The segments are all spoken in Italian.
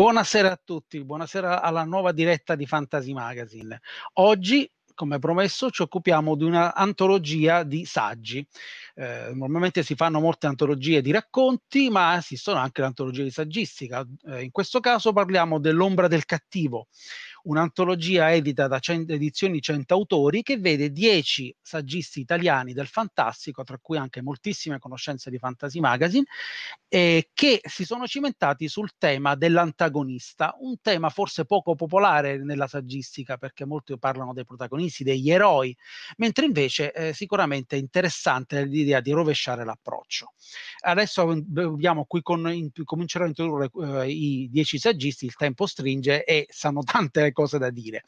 Buonasera a tutti, buonasera alla nuova diretta di Fantasy Magazine. Oggi, come promesso, ci occupiamo di un'antologia di saggi. Eh, normalmente si fanno molte antologie di racconti, ma esistono anche le antologie di saggistica. Eh, in questo caso parliamo dell'ombra del cattivo, un'antologia edita da cent- edizioni 100 autori che vede 10 saggisti italiani del fantastico, tra cui anche moltissime conoscenze di Fantasy Magazine, eh, che si sono cimentati sul tema dell'antagonista, un tema forse poco popolare nella saggistica perché molti parlano dei protagonisti, degli eroi, mentre invece eh, sicuramente è interessante l'idea di rovesciare l'approccio. Adesso abbiamo qui con, in, comincerò a introdurre eh, i 10 saggisti, il tempo stringe e sanno tante cose da dire.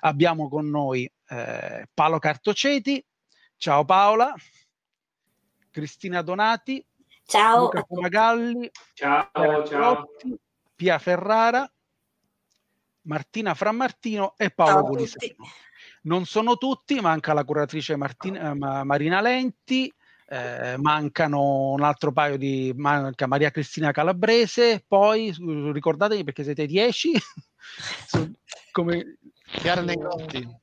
Abbiamo con noi eh, Paolo Cartoceti, ciao Paola, Cristina Donati, ciao. Luca Fumagalli, ciao, ciao. Pia Ferrara, Martina Frammartino e Paolo Pulisano. Non sono tutti, manca la curatrice Martina, eh, Marina Lenti, eh, mancano un altro paio di manca Maria Cristina Calabrese, poi ricordatevi perché siete dieci, come Chiara Negrotti.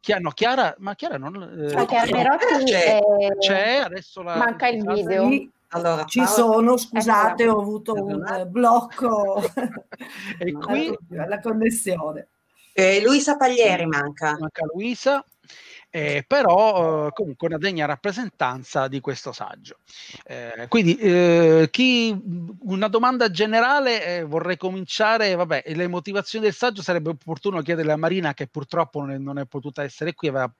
Chiara, no, Chiara, ma Chiara non eh, no, Chiara Negrotti c'è, è... c'è, adesso la, manca il video. Allora, ci sono, scusate, ho avuto un blocco e qui la connessione. Eh, Luisa Paglieri manca. Manca Luisa. Eh, però eh, comunque una degna rappresentanza di questo saggio. Eh, quindi eh, chi, una domanda generale, eh, vorrei cominciare, vabbè, le motivazioni del saggio sarebbe opportuno chiederle a Marina che purtroppo non è, non è potuta essere qui, aveva,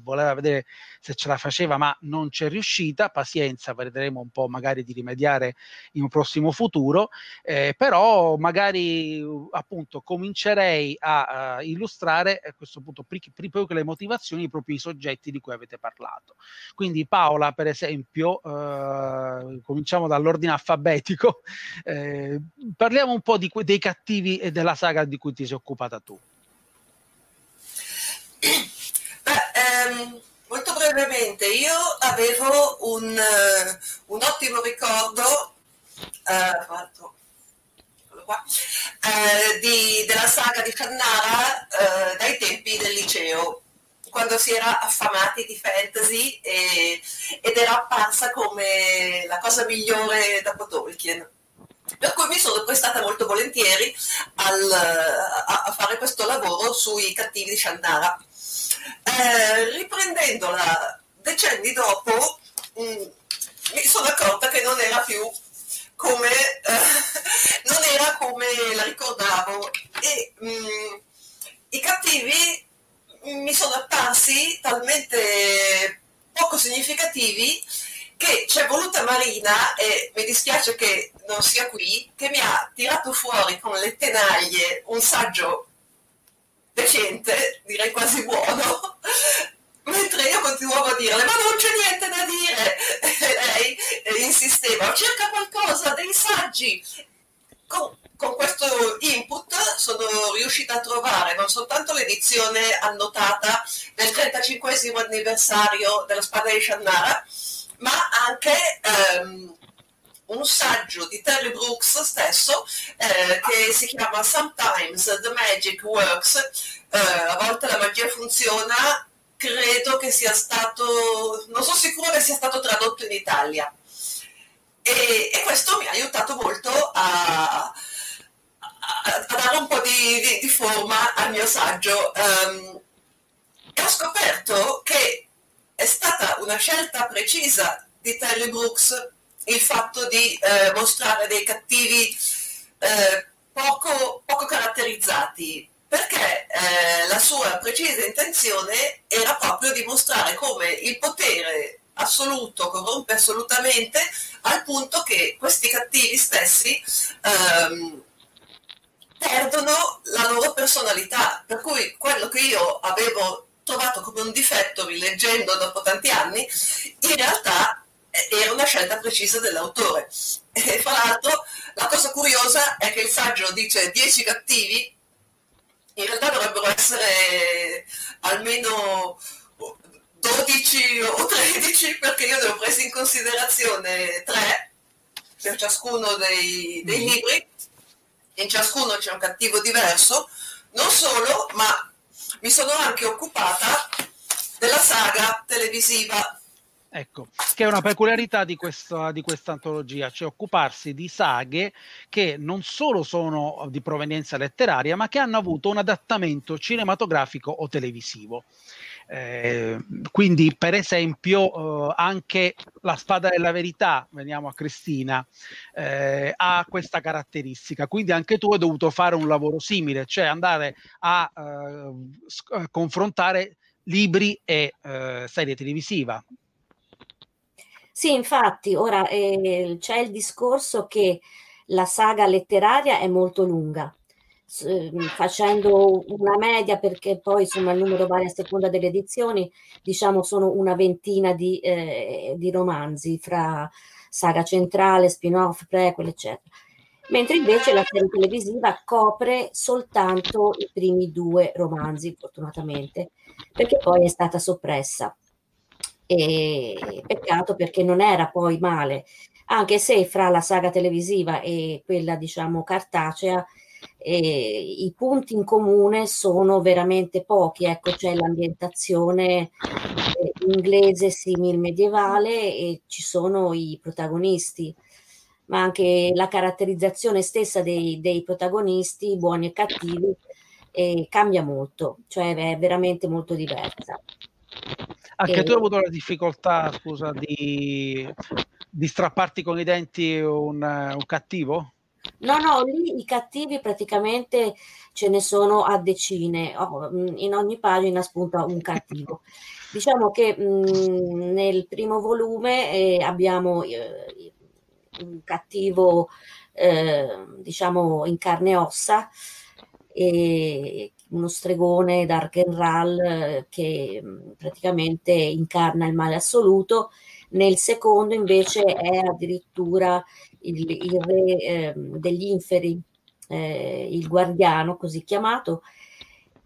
voleva vedere se ce la faceva ma non c'è riuscita, pazienza, vedremo un po' magari di rimediare in un prossimo futuro, eh, però magari appunto comincerei a, a illustrare a questo punto proprio le motivazioni proprio i soggetti di cui avete parlato. Quindi Paola, per esempio, eh, cominciamo dall'ordine alfabetico, eh, parliamo un po' di, dei cattivi e della saga di cui ti sei occupata tu. Beh, ehm, molto brevemente, io avevo un, uh, un ottimo ricordo, uh, Qua, eh, di, della saga di Fannara eh, dai tempi quando si era affamati di fantasy e, ed era apparsa come la cosa migliore dopo Tolkien. Per cui mi sono prestata molto volentieri al, a, a, fare questo lavoro sui cattivi di Shandara. Eh, riprendendola decenni dopo, mh, mm, mi sono accorta che non era più come, eh, non era come la ricordavo e mh, mm, i cattivi mi sono apparsi talmente poco significativi che c'è voluta Marina, e mi dispiace che non sia qui, che mi ha tirato fuori con le tenaglie un saggio decente, direi quasi buono, mentre io continuavo a dirle ma non c'è niente da dire, e lei insisteva, cerca qualcosa, dei saggi. Con, con questo input sono riuscita a trovare non soltanto l'edizione annotata del 35 anniversario della spada di Shannara, ma anche ehm, un saggio di Terry Brooks stesso eh, che si chiama Sometimes the Magic Works, eh, a volte la magia funziona, credo che sia stato, non sono sicuro che sia stato tradotto in Italia. E, e questo mi ha aiutato molto a, a, dare un po' di, di, di, forma al mio saggio. Um, ho scoperto che è stata una scelta precisa di Terry Brooks il fatto di eh, mostrare dei cattivi eh, poco, poco, caratterizzati, perché eh, la sua precisa intenzione era proprio di mostrare come il potere assoluto corrompe assolutamente al punto che questi cattivi stessi ehm, perdono la loro personalità, per cui quello che io avevo trovato come un difetto rileggendo dopo tanti anni, in realtà era una scelta precisa dell'autore. E fra l'altro la cosa curiosa è che il saggio dice 10 cattivi, in realtà dovrebbero essere almeno 12 o 13 perché io ne ho presi in considerazione 3 per ciascuno dei, dei mm. libri, in ciascuno c'è un cattivo diverso, non solo, ma mi sono anche occupata della saga televisiva. Ecco, che è una peculiarità di questa, di questa antologia, cioè occuparsi di saghe che non solo sono di provenienza letteraria, ma che hanno avuto un adattamento cinematografico o televisivo. Eh, quindi, per esempio, eh, anche la spada della verità, veniamo a Cristina, eh, ha questa caratteristica. Quindi anche tu hai dovuto fare un lavoro simile, cioè andare a eh, sc- confrontare libri e eh, serie televisiva. Sì, infatti, ora eh, c'è il discorso che la saga letteraria è molto lunga facendo una media perché poi insomma il numero varia a seconda delle edizioni, diciamo sono una ventina di, eh, di romanzi fra saga centrale, spin-off, prequel, eccetera. Mentre invece la serie televisiva copre soltanto i primi due romanzi, fortunatamente, perché poi è stata soppressa. E peccato perché non era poi male, anche se fra la saga televisiva e quella, diciamo, cartacea i punti in comune sono veramente pochi, ecco c'è l'ambientazione eh, inglese simil medievale e ci sono i protagonisti, ma anche la caratterizzazione stessa dei, dei protagonisti, buoni e cattivi, eh, cambia molto, cioè è veramente molto diversa. Anche e... tu hai avuto la difficoltà, scusa, di, di strapparti con i denti un, un cattivo? No, no, lì i cattivi praticamente ce ne sono a decine, oh, in ogni pagina spunta un cattivo. diciamo che mh, nel primo volume eh, abbiamo eh, un cattivo, eh, diciamo, in carne e ossa, e uno stregone Dark and Ral eh, che mh, praticamente incarna il male assoluto. Nel secondo invece è addirittura il, il re eh, degli inferi, eh, il guardiano così chiamato,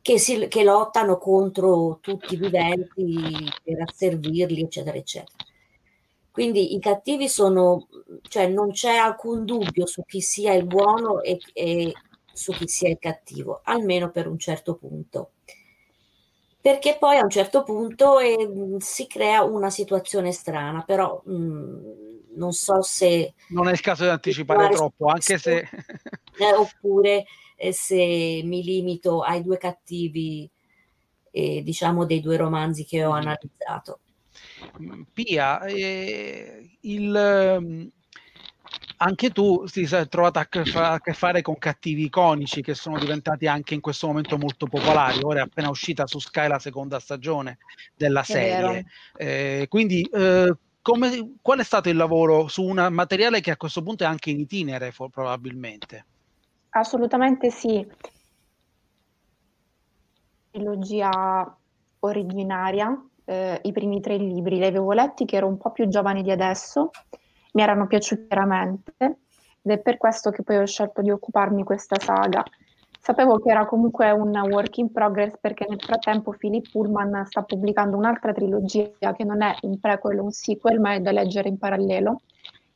che, si, che lottano contro tutti i viventi per asservirli, eccetera, eccetera. Quindi i cattivi sono, cioè non c'è alcun dubbio su chi sia il buono e, e su chi sia il cattivo, almeno per un certo punto. perché poi a un certo punto eh, si crea una situazione strana, però mh, non so se... Non è il caso di anticipare troppo, anche se... eh, oppure eh, se mi limito ai due cattivi, eh, diciamo, dei due romanzi che ho analizzato. Pia, eh, il, anche tu ti sei trovata a che, fare con cattivi iconici che sono diventati anche in questo momento molto popolari. Ora è appena uscita su Sky la seconda stagione della serie. Eh, quindi, eh, come, qual è stato il lavoro su un materiale che a questo punto è anche in itinere, probabilmente? Assolutamente sì. Trilogia originaria, eh, i primi tre libri, li avevo letti che ero un po' più giovane di adesso mi erano piaciuti veramente ed è per questo che poi ho scelto di occuparmi di questa saga. Sapevo che era comunque un work in progress perché nel frattempo Philip Pullman sta pubblicando un'altra trilogia che non è un prequel o un sequel, ma è da leggere in parallelo.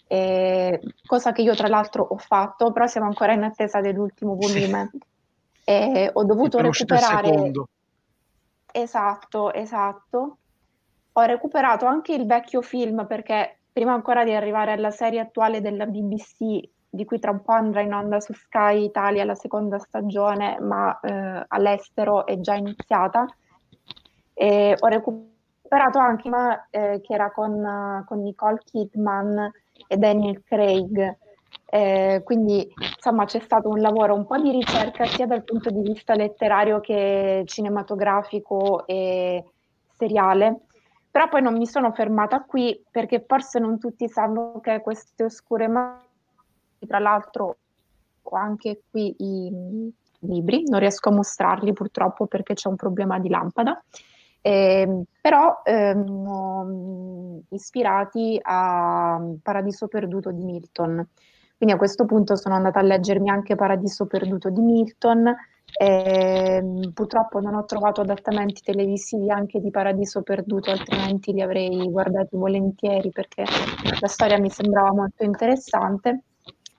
E, cosa che io tra l'altro ho fatto, però siamo ancora in attesa dell'ultimo volume. E ho dovuto recuperare. Esatto, esatto. Ho recuperato anche il vecchio film perché prima ancora di arrivare alla serie attuale della BBC, di cui tra un po' andrà in onda su Sky Italia la seconda stagione, ma eh, all'estero è già iniziata. E ho recuperato anche ma, eh, che era con, con, Nicole Kidman e Daniel Craig. Eh, quindi insomma c'è stato un lavoro un po' di ricerca sia dal punto di vista letterario che cinematografico e seriale però poi non mi sono fermata qui perché forse non tutti sanno che queste oscure mani, tra l'altro ho anche qui i libri, non riesco a mostrarli purtroppo perché c'è un problema di lampada, eh, però ehm, ispirati a Paradiso Perduto di Milton. Quindi a questo punto sono andata a leggermi anche Paradiso Perduto di Milton, e, purtroppo non ho trovato adattamenti televisivi anche di Paradiso Perduto, altrimenti li avrei guardati volentieri perché la storia mi sembrava molto interessante.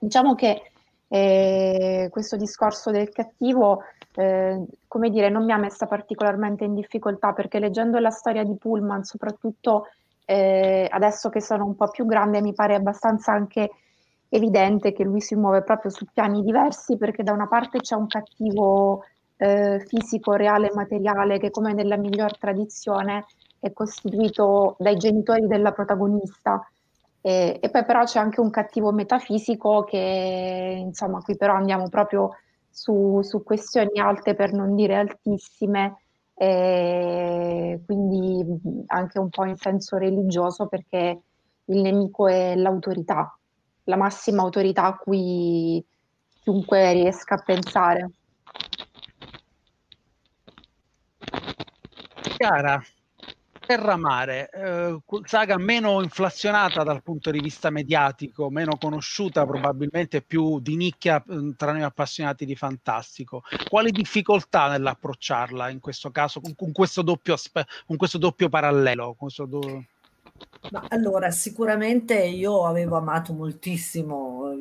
Diciamo che eh, questo discorso del cattivo, eh, come dire, non mi ha messa particolarmente in difficoltà perché leggendo la storia di Pullman, soprattutto eh, adesso che sono un po' più grande, mi pare abbastanza anche evidente che lui si muove proprio su piani diversi perché da una parte c'è un cattivo eh, fisico, reale e materiale che come nella miglior tradizione è costituito dai genitori della protagonista e, e, poi però c'è anche un cattivo metafisico che insomma qui però andiamo proprio su, su questioni alte per non dire altissime e quindi anche un po' in senso religioso perché il nemico è l'autorità la massima autorità a cui chiunque riesca a pensare. Chiara, Terra Mare, eh, saga meno inflazionata dal punto di vista mediatico, meno conosciuta, probabilmente più di nicchia eh, tra noi appassionati di fantastico. Quali difficoltà nell'approcciarla in questo caso, con, con, questo, doppio con questo doppio parallelo? Questo do- ma allora, sicuramente io avevo amato moltissimo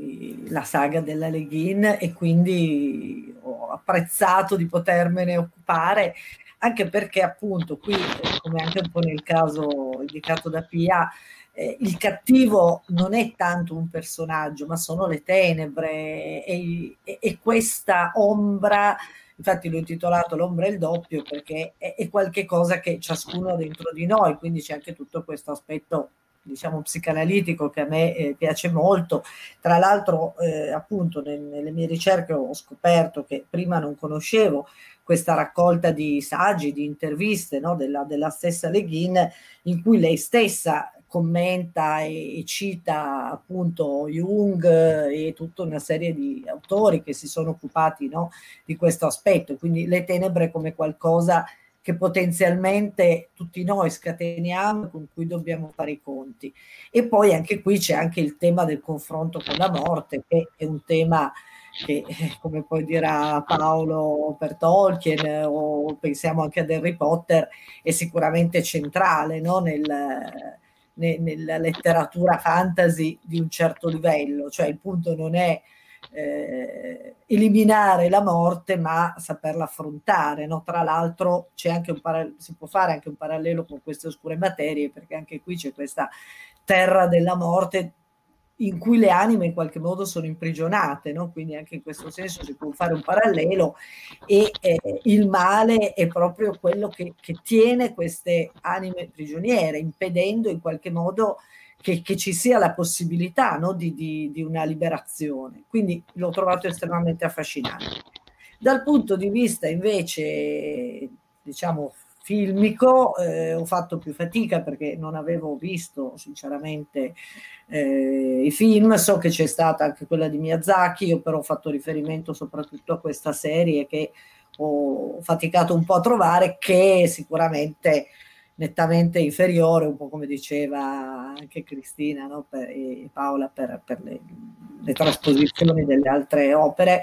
la saga della Leghin e quindi ho apprezzato di potermene occupare, anche perché appunto qui, come anche un po' nel caso indicato da Pia, eh, il cattivo non è tanto un personaggio, ma sono le tenebre e, e, e questa ombra infatti l'ho intitolato L'ombra e il doppio perché è, è qualche che ciascuno ha dentro di noi, quindi c'è anche tutto questo aspetto diciamo psicanalitico che a me eh, piace molto. Tra l'altro, eh, appunto, nel, nelle mie ricerche ho scoperto che prima non conoscevo questa raccolta di saggi, di interviste no, della, della, stessa Le Guin, in cui lei stessa commenta e, e, cita appunto Jung e tutta una serie di autori che si sono occupati no, di questo aspetto, quindi le tenebre come qualcosa che potenzialmente tutti noi scateniamo con cui dobbiamo fare i conti. E poi anche qui c'è anche il tema del confronto con la morte, che è un tema che, eh, come poi dirà Paolo per Tolkien o pensiamo anche ad Harry Potter, è sicuramente centrale no? nel, nella letteratura fantasy di un certo livello, cioè il punto non è eh, eliminare la morte, ma saperla affrontare. No? Tra l'altro paral- si può fare anche un parallelo con queste oscure materie, perché anche qui c'è questa terra della morte in cui le anime in qualche modo sono imprigionate, no? quindi anche in questo senso si può fare un parallelo e eh, il male è proprio quello che, che, tiene queste anime prigioniere, impedendo in qualche modo che, che ci sia la possibilità no? di, di, di una liberazione. Quindi l'ho trovato estremamente affascinante. Dal punto di vista invece, diciamo, filmico eh, ho fatto più fatica perché non avevo visto sinceramente eh, i film, so che c'è stata anche quella di Miyazaki, io però ho fatto riferimento soprattutto a questa serie che ho faticato un po' a trovare che sicuramente nettamente inferiore, un po' come diceva anche Cristina no? per, e Paola per, per le, le trasposizioni delle altre opere,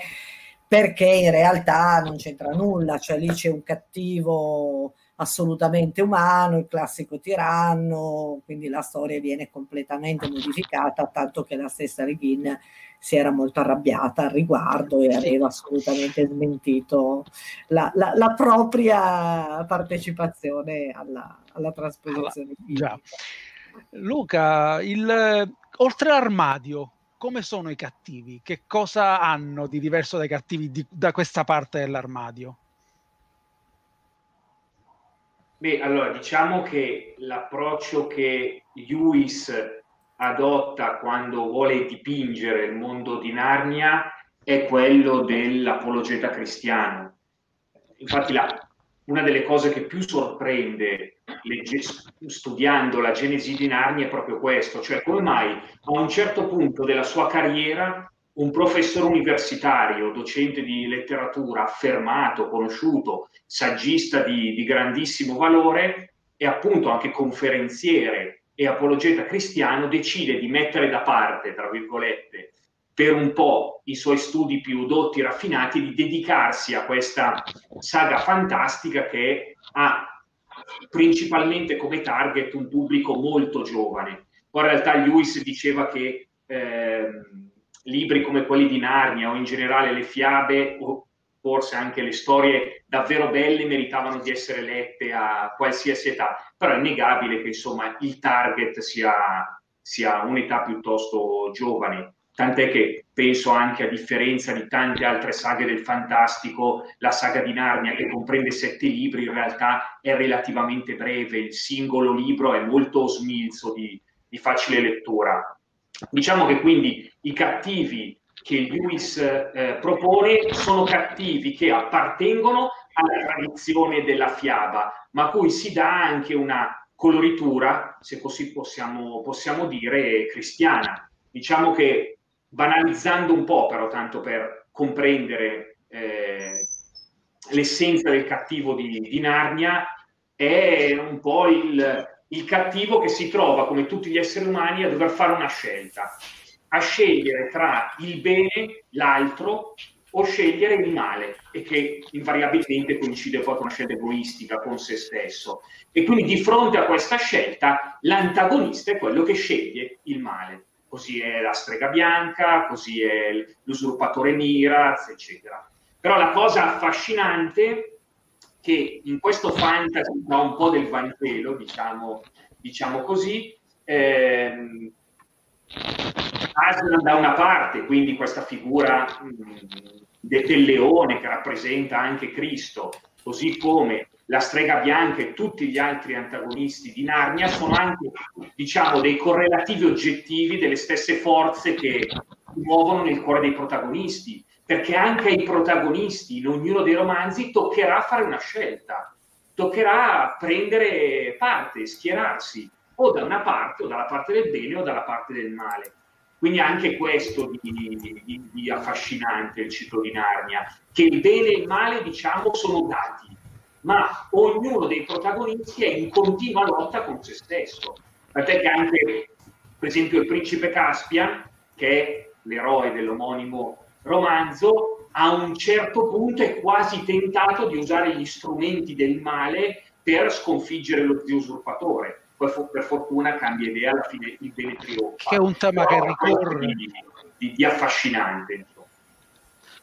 perché in realtà non c'entra nulla, cioè lì c'è un cattivo assolutamente umano, il classico tiranno, quindi la storia viene completamente modificata, tanto che la stessa Reghin si era molto arrabbiata al riguardo e aveva assolutamente smentito la, la, la propria partecipazione alla, alla trasposizione. Allora, Luca, il, oltre all'armadio, come sono i cattivi? Che cosa hanno di diverso dai cattivi di, da questa parte dell'armadio? Beh, allora diciamo che l'approccio che Lewis adotta quando vuole dipingere il mondo di Narnia è quello dell'apologeta cristiano. Infatti la, una delle cose che più sorprende legge, studiando la genesi di Narnia è proprio questo, cioè come mai a un certo punto della sua carriera un professore universitario, docente di letteratura, affermato, conosciuto, saggista di, di grandissimo valore e appunto anche conferenziere e apologeta cristiano, decide di mettere da parte, tra virgolette, per un po' i suoi studi più dotti e raffinati, di dedicarsi a questa saga fantastica che ha principalmente come target un pubblico molto giovane. Poi in realtà Lewis diceva che eh, libri come quelli di Narnia o in generale le fiabe o forse anche le storie davvero belle meritavano di essere lette a qualsiasi età, però è innegabile che insomma il target sia, sia un'età piuttosto giovane. Tant'è che penso anche a differenza di tante altre saghe del fantastico, la saga di Narnia che comprende sette libri in realtà è relativamente breve, il singolo libro è molto smilzo di, di facile lettura. Diciamo che quindi i cattivi che Lewis eh, propone sono cattivi che appartengono alla tradizione della fiaba, ma cui si dà anche una coloritura, se così possiamo, possiamo dire, cristiana. Diciamo che banalizzando un po', però tanto per comprendere eh, l'essenza del cattivo di, di Narnia, è un po' il, il cattivo che si trova, come tutti gli esseri umani, a dover fare una scelta, a scegliere tra il bene, l'altro, o scegliere il male, e che invariabilmente coincide poi con una scelta egoistica con se stesso. E quindi di fronte a questa scelta, l'antagonista è quello che sceglie il male. Così è la strega bianca, così è l'usurpatore Miraz, eccetera. Però la cosa affascinante che in questo fantasy fa un po' del Vangelo, diciamo, diciamo così, ehm, Aslan da una parte, quindi questa figura mh, del leone che rappresenta anche Cristo, così come la strega bianca e tutti gli altri antagonisti di Narnia sono anche, diciamo, dei correlativi oggettivi delle stesse forze che muovono nel cuore dei protagonisti perché anche ai protagonisti in ognuno dei romanzi toccherà fare una scelta, toccherà prendere parte, schierarsi o da una parte o dalla parte del bene o dalla parte del male. Quindi anche questo di, di, di affascinante il ciclo di Narnia, che il bene e il male diciamo sono dati, ma ognuno dei protagonisti è in continua lotta con se stesso. Tant'è che anche, per esempio, il principe Caspian, che è l'eroe dell'omonimo romanzo, a un certo punto è quasi tentato di usare gli strumenti del male per sconfiggere lo zio usurpatore. Poi per fortuna cambia idea, alla fine il bene trionfa. Che è un tema Però che ricorre. Di, di, di affascinante.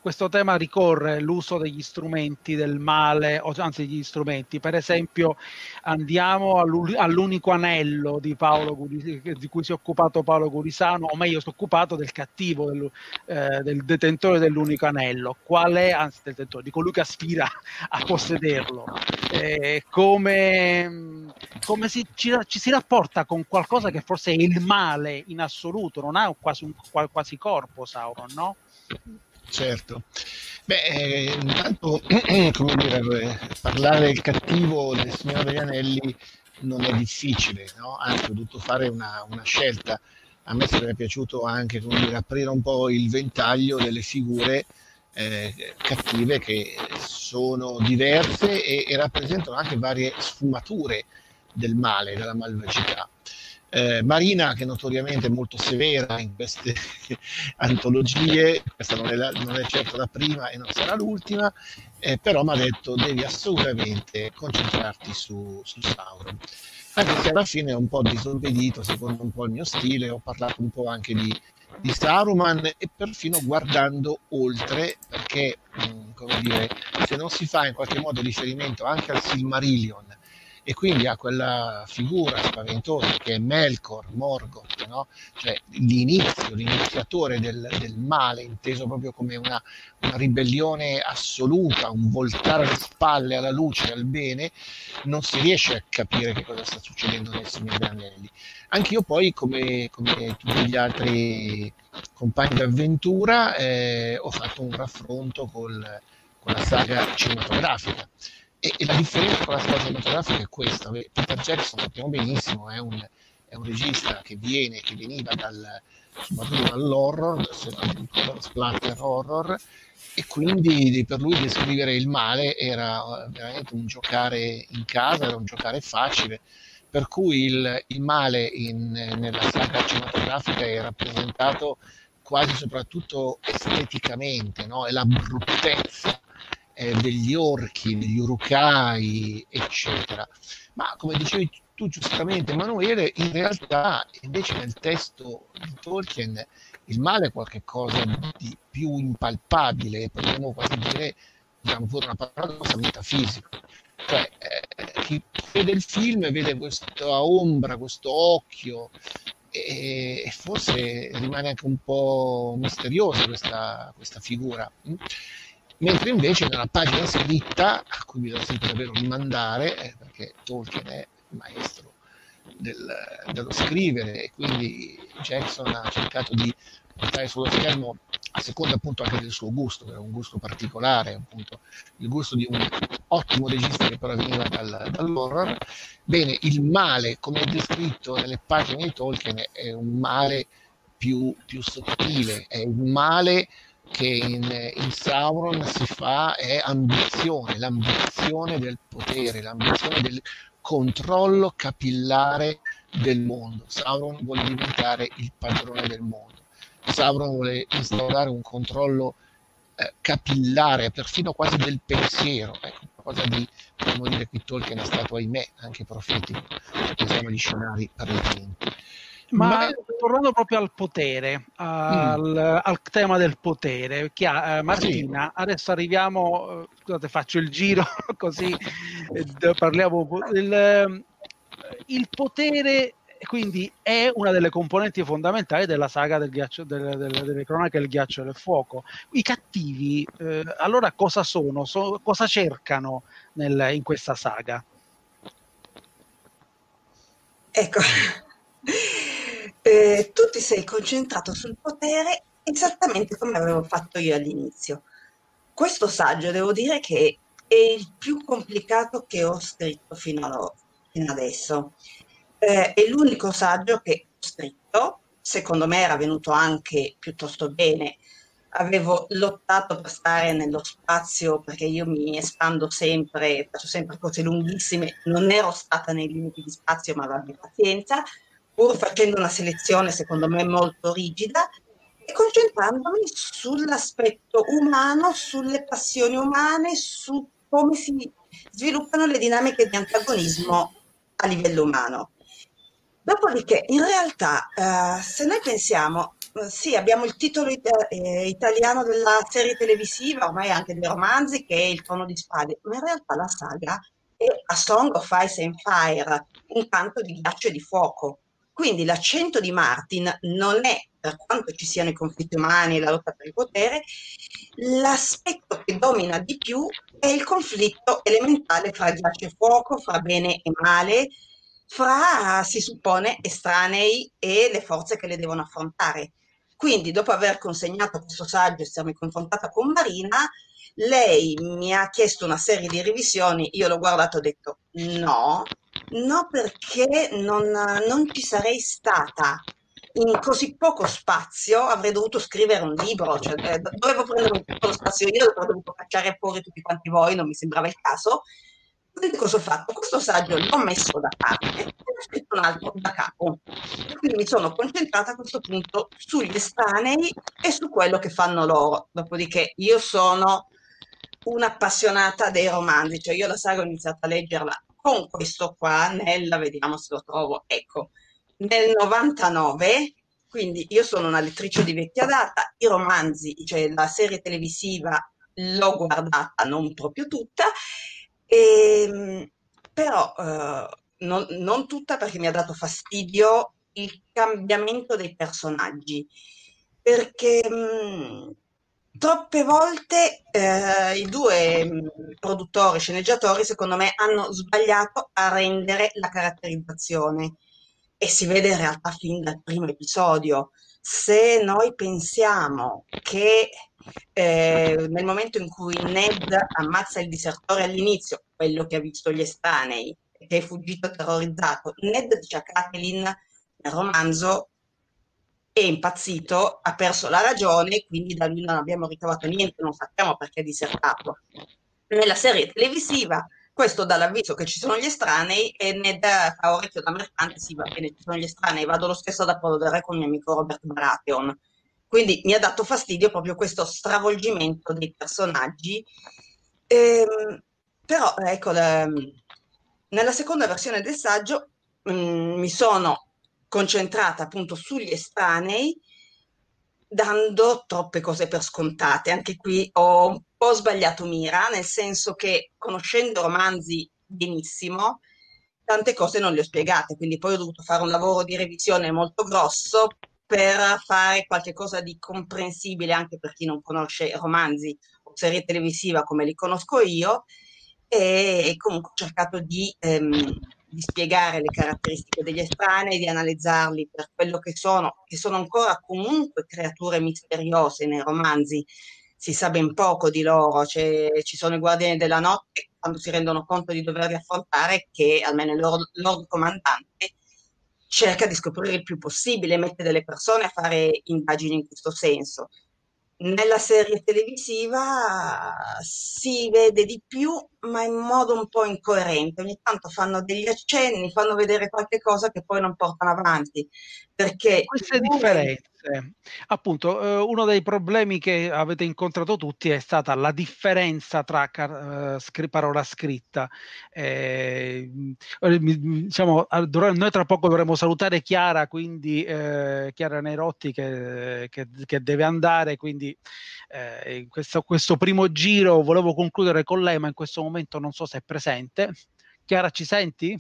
Questo tema ricorre l'uso degli strumenti del male, o anzi degli strumenti. Per esempio, andiamo all'unico anello di, Paolo, di cui si è occupato Paolo Curisano, o meglio, si è occupato del cattivo, del, eh, del detentore dell'unico anello. Qual è, anzi, detentore, di colui che aspira a possederlo? Eh, come, come si, ci, ci, si rapporta con qualcosa che forse è il male in assoluto, non ha quasi, un, quasi corpo Sauron, no? Certo. Beh, eh, intanto, come dire, parlare del cattivo del Signore degli Anelli non è difficile, no? anzi ho dovuto fare una, una scelta. A me sarebbe piaciuto anche dire, aprire un po' il ventaglio delle figure eh, cattive che sono diverse e, e rappresentano anche varie sfumature del male, della malvagità. Eh, Marina, che notoriamente è molto severa in queste antologie, questa non è, la, non è, certo la prima e non sarà l'ultima, eh, però mi ha detto devi assolutamente concentrarti su, su Sauron. Anche se alla fine è un po' disobbedito, secondo un po' il mio stile, ho parlato un po' anche di, di Saruman e perfino guardando oltre, perché mh, mm, come dire, se non si fa in qualche modo riferimento anche al Silmarillion, e quindi ha quella figura spaventosa che è Melkor, Morgoth, no? cioè l'inizio, l'iniziatore del, del, male, inteso proprio come una, una, ribellione assoluta, un voltare le spalle alla luce, al bene, non si riesce a capire che cosa sta succedendo nel Signore degli Anelli. Anche io poi, come, come tutti gli altri compagni d'avventura, eh, ho fatto un raffronto col, con la saga cinematografica e, e, la differenza con la storia cinematografica è questa. Peter Jackson, sappiamo benissimo, è un, è un regista che viene, che veniva dal, soprattutto dall'horror, splatter horror, e quindi per lui descrivere il male era veramente un giocare in casa, era un giocare facile, per cui il, il male in, nella saga cinematografica è rappresentato quasi soprattutto esteticamente, no? è la bruttezza eh, degli orchi, degli urukai, eccetera. Ma come dicevi tu giustamente, Emanuele, in realtà invece nel testo di Tolkien il male è qualcosa di più impalpabile, potremmo quasi dire, diciamo pure una parola metafisica. Cioè, eh, chi vede il film vede questa ombra, questo occhio, e, e forse rimane anche un po' misteriosa questa, questa figura mentre invece nella pagina scritta, a cui bisogna sempre davvero rimandare, eh, perché Tolkien è il maestro del, dello scrivere e quindi Jackson ha cercato di portare sullo schermo a seconda appunto anche del suo gusto, che era un gusto particolare, appunto il gusto di un ottimo regista che però veniva dal, dall'horror. Bene, il male, come è descritto nelle pagine di Tolkien, è un male più, più sottile, è un male che in, in, Sauron si fa è ambizione, l'ambizione del potere, l'ambizione del controllo capillare del mondo. Sauron vuole diventare il padrone del mondo. Sauron vuole instaurare un controllo eh, capillare, perfino quasi del pensiero. Ecco, qualcosa di, potremmo dire che Tolkien è stato, ahimè, anche profetico, se pensiamo agli scenari precedenti. Ma, Ma tornando proprio al potere, al, mm. al tema del potere, ha, eh, Martina, sì. adesso arriviamo, eh, scusate, faccio il giro così eh, parliamo. Il, eh, il potere quindi è una delle componenti fondamentali della saga del ghiaccio, delle, delle, delle cronache del ghiaccio e del fuoco. I cattivi, eh, allora cosa sono? So, cosa cercano nel, in questa saga? Ecco, eh, tu ti sei concentrato sul potere esattamente come avevo fatto io all'inizio. Questo saggio devo dire che è il più complicato che ho scritto fino, fino adesso. Eh, è l'unico saggio che ho scritto, secondo me era venuto anche piuttosto bene. Avevo lottato per stare nello spazio perché io mi espando sempre, faccio sempre cose lunghissime, non ero stata nei limiti di spazio ma avevo pazienza pur facendo una selezione secondo me molto rigida e concentrandomi sull'aspetto umano, sulle passioni umane, su come si sviluppano le dinamiche di antagonismo a livello umano. Dopodiché, in realtà, eh, se noi pensiamo, sì, abbiamo il titolo ita- eh, italiano della serie televisiva, ormai anche dei romanzi, che è Il Trono di Spade, ma in realtà la saga è A Song of Ice and Fire, un canto di ghiaccio e di fuoco. Quindi l'accento di Martin non è, per quanto ci siano i conflitti umani e la lotta per il potere, l'aspetto che domina di più è il conflitto elementale fra ghiaccio e fuoco, fra bene e male, fra, si suppone, estranei e le forze che le devono affrontare. Quindi, dopo aver consegnato questo saggio e essermi confrontata con Marina, lei mi ha chiesto una serie di revisioni, io l'ho guardato e ho detto no, no perché non, non ci sarei stata in così poco spazio avrei dovuto scrivere un libro, cioè, eh, dovevo prendere un piccolo spazio io, avrei dovuto cacciare fuori tutti quanti voi, non mi sembrava il caso. Quindi cosa ho fatto? Questo saggio l'ho messo da parte e ho scritto un altro da capo. Quindi mi sono concentrata a questo punto sugli estranei e su quello che fanno loro. Dopodiché io sono un'appassionata dei romanzi, cioè io la saga ho iniziato a leggerla con questo qua, nella, vediamo se lo trovo, ecco, nel 99, quindi io sono una lettrice di vecchia data, i romanzi, cioè la serie televisiva l'ho guardata, non proprio tutta, e, ehm, però eh, non, non tutta perché mi ha dato fastidio il cambiamento dei personaggi, perché mh, mm, troppe volte eh, i due mh, produttori, sceneggiatori, secondo me, hanno sbagliato a rendere la caratterizzazione e si vede in realtà fin dal primo episodio. Se noi pensiamo che eh, nel momento in cui Ned ammazza il disertore all'inizio, quello che ha visto gli estranei, che è fuggito terrorizzato, Ned dice a Kathleen nel romanzo è impazzito, ha perso la ragione, quindi da lui non abbiamo ritrovato niente, non sappiamo perché è disertato. Nella serie televisiva questo dà l'avviso che ci sono gli estranei e Ned fa orecchio da mercante, sì va bene, ci sono gli estranei, vado lo stesso ad applaudire con il mio amico Robert Baratheon. Quindi mi ha dato fastidio proprio questo stravolgimento dei personaggi. Ehm, però ecco, le, nella seconda versione del saggio mh, mm, mi sono concentrata appunto sugli estranei dando troppe cose per scontate. Anche qui ho un po' sbagliato mira, nel senso che conoscendo romanzi benissimo, tante cose non le ho spiegate, quindi poi ho dovuto fare un lavoro di revisione molto grosso per fare qualcosa di comprensibile anche per chi non conosce romanzi o serie televisiva come li conosco io e, comunque ho cercato di ehm, di spiegare le caratteristiche degli estranei, di analizzarli per quello che sono, che sono ancora comunque creature misteriose nei romanzi. Si sa ben poco di loro, cioè, ci sono i guardiani della notte quando si rendono conto di doverli affrontare, che almeno il loro, loro comandante cerca di scoprire il più possibile, mette delle persone a fare indagini in questo senso. Nella serie televisiva si vede di più, ma in modo un po' incoerente. Ogni tanto fanno degli accenni, fanno vedere qualche cosa che poi non portano avanti. Perché queste differenze, appunto, eh, uno dei problemi che avete incontrato tutti è stata la differenza tra car- uh, parola scritta. Eh, diciamo, noi tra poco dovremo salutare Chiara, quindi eh, Chiara Nerotti che, che, che, deve andare, quindi eh, in questo, questo primo giro volevo concludere con lei, ma in questo momento non so se è presente. Chiara, ci senti?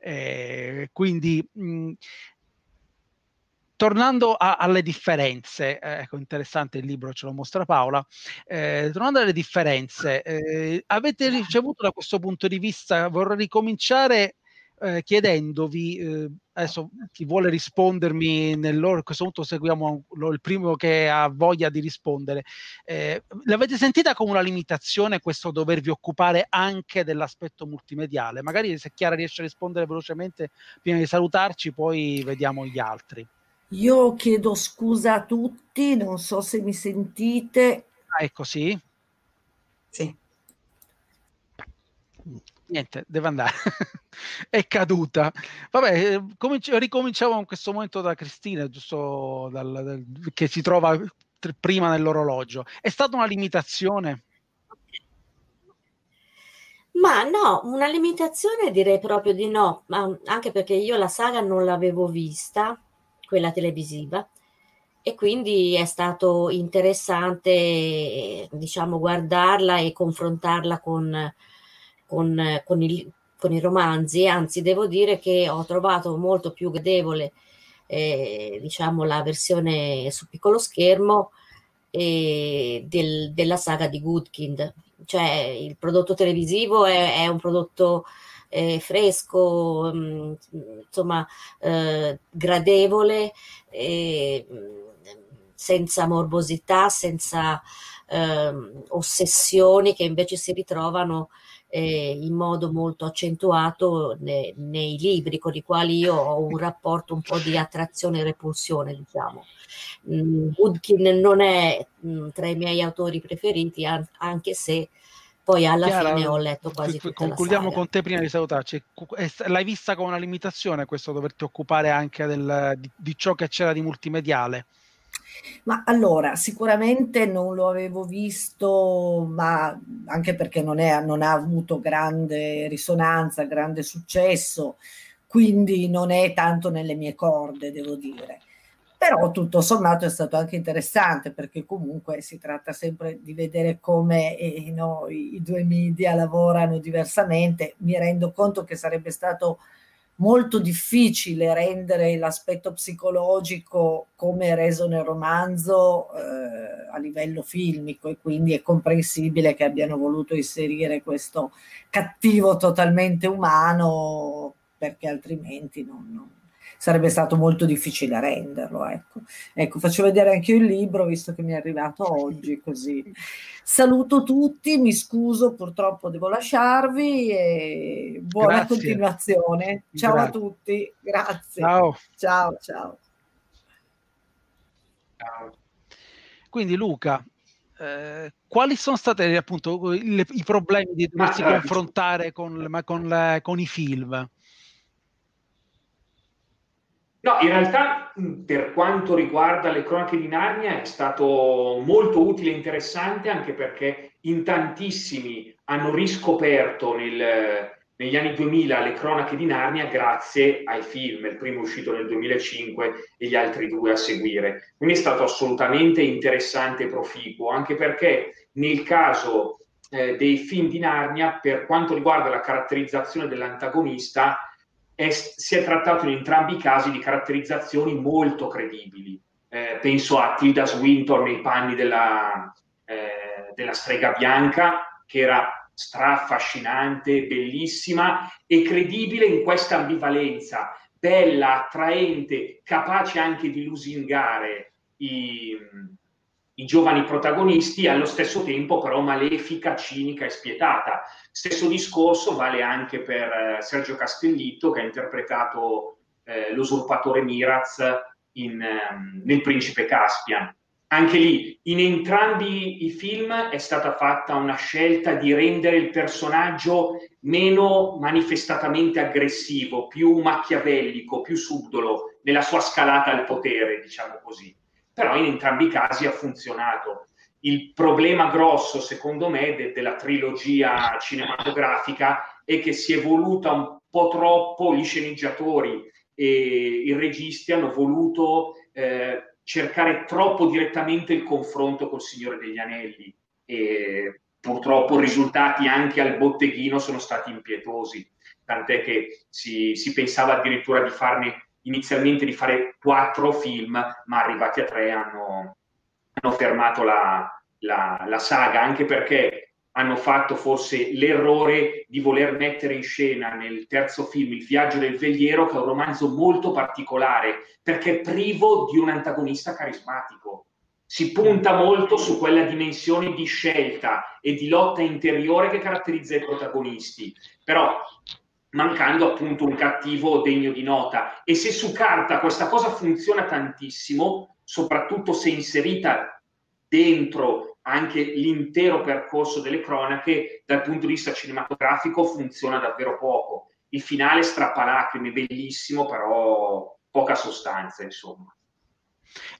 Eh, quindi mh, tornando a, alle differenze, eh, ecco interessante il libro, ce lo mostra Paola, eh, tornando alle differenze, eh, avete ricevuto da questo punto di vista, vorrei ricominciare eh, chiedendovi, eh, adesso chi vuole rispondermi nell'ora, a questo punto seguiamo il primo che ha voglia di rispondere, eh, l'avete sentita come una limitazione questo dovervi occupare anche dell'aspetto multimediale? Magari se Chiara riesce a rispondere velocemente prima di salutarci, poi vediamo gli altri. Io chiedo scusa a tutti, non so se mi sentite. Ah, ecco, sì. Sì niente, deve andare. è caduta. Vabbè, eh, cominci- ricominciamo in questo momento da Cristina, giusto dal, dal, che si trova t- prima nell'orologio. È stata una limitazione? Ma no, una limitazione direi proprio di no, ma anche perché io la saga non l'avevo vista, quella televisiva e quindi è stato interessante diciamo guardarla e confrontarla con, con, con, il, con i romanzi anzi devo dire che ho trovato molto più gradevole eh, diciamo la versione su piccolo schermo eh, del, della saga di Goodkind. Cioè il prodotto televisivo è, è un prodotto eh, fresco, mh, mm, insomma, eh, gradevole, eh, senza morbosità, senza ehm, ossessioni che invece si ritrovano eh, in modo molto accentuato ne, nei libri con i quali io ho un rapporto un po' di attrazione e repulsione, diciamo. Mm, Woodkin non è mh, mm, tra i miei autori preferiti, an- anche se poi alla Chiara, fine ho letto quasi tutta concludiamo con te prima di salutarci. L'hai vista come una limitazione questo doverti occupare anche del, di, di, ciò che c'era di multimediale ma allora sicuramente non lo avevo visto ma anche perché non, è, non ha avuto grande risonanza grande successo quindi non è tanto nelle mie corde devo dire però tutto sommato è stato anche interessante perché comunque si tratta sempre di vedere come eh, no, i, i, due media lavorano diversamente. Mi rendo conto che sarebbe stato molto difficile rendere l'aspetto psicologico come reso nel romanzo eh, a livello filmico e quindi è comprensibile che abbiano voluto inserire questo cattivo totalmente umano perché altrimenti non, non sarebbe stato molto difficile renderlo. Ecco. ecco, faccio vedere anche io il libro, visto che mi è arrivato oggi. Così. Saluto tutti, mi scuso, purtroppo devo lasciarvi e buona Grazie. continuazione. Ciao Grazie. a tutti, grazie. Ciao, ciao. ciao. Quindi Luca, eh, quali sono stati appunto le, i problemi di doversi confrontare con, con, con i film? No, in realtà per quanto riguarda le cronache di Narnia è stato molto utile e interessante anche perché in tantissimi hanno riscoperto nel, negli anni 2000 le cronache di Narnia grazie ai film, il primo uscito nel 2005 e gli altri due a seguire. Quindi è stato assolutamente interessante e proficuo, anche perché nel caso eh, dei film di Narnia, per quanto riguarda la caratterizzazione dell'antagonista, è, si è trattato in entrambi i casi di caratterizzazioni molto credibili. Eh, penso a Tilda Swinton nei panni della, eh, della strega bianca, che era straffascinante, bellissima e credibile in questa ambivalenza, bella, attraente, capace anche di lusingare i, i giovani protagonisti, allo stesso tempo però malefica, cinica e spietata. Stesso discorso vale anche per eh, Sergio Castellitto che ha interpretato eh, l'usurpatore Miraz in, ehm, nel Principe Caspian. Anche lì, in entrambi i film è stata fatta una scelta di rendere il personaggio meno manifestatamente aggressivo, più macchiavellico, più subdolo nella sua scalata al potere, diciamo così però in entrambi i casi ha funzionato. Il problema grosso, secondo me, de- della trilogia cinematografica è che si è voluta un po' troppo, gli sceneggiatori e i registi hanno voluto eh, cercare troppo direttamente il confronto col Signore degli Anelli e purtroppo i risultati anche al botteghino sono stati impietosi, tant'è che si, si pensava addirittura di farne inizialmente di fare quattro film, ma arrivati a tre hanno, hanno fermato la, la, la saga, anche perché hanno fatto forse l'errore di voler mettere in scena nel terzo film Il viaggio del veliero, che è un romanzo molto particolare, perché è privo di un antagonista carismatico. Si punta molto su quella dimensione di scelta e di lotta interiore che caratterizza i protagonisti. Però mancando appunto un cattivo degno di nota. E se su carta questa cosa funziona tantissimo, soprattutto se inserita dentro anche l'intero percorso delle cronache, dal punto di vista cinematografico funziona davvero poco. Il finale strappalacrime, bellissimo, però poca sostanza, insomma.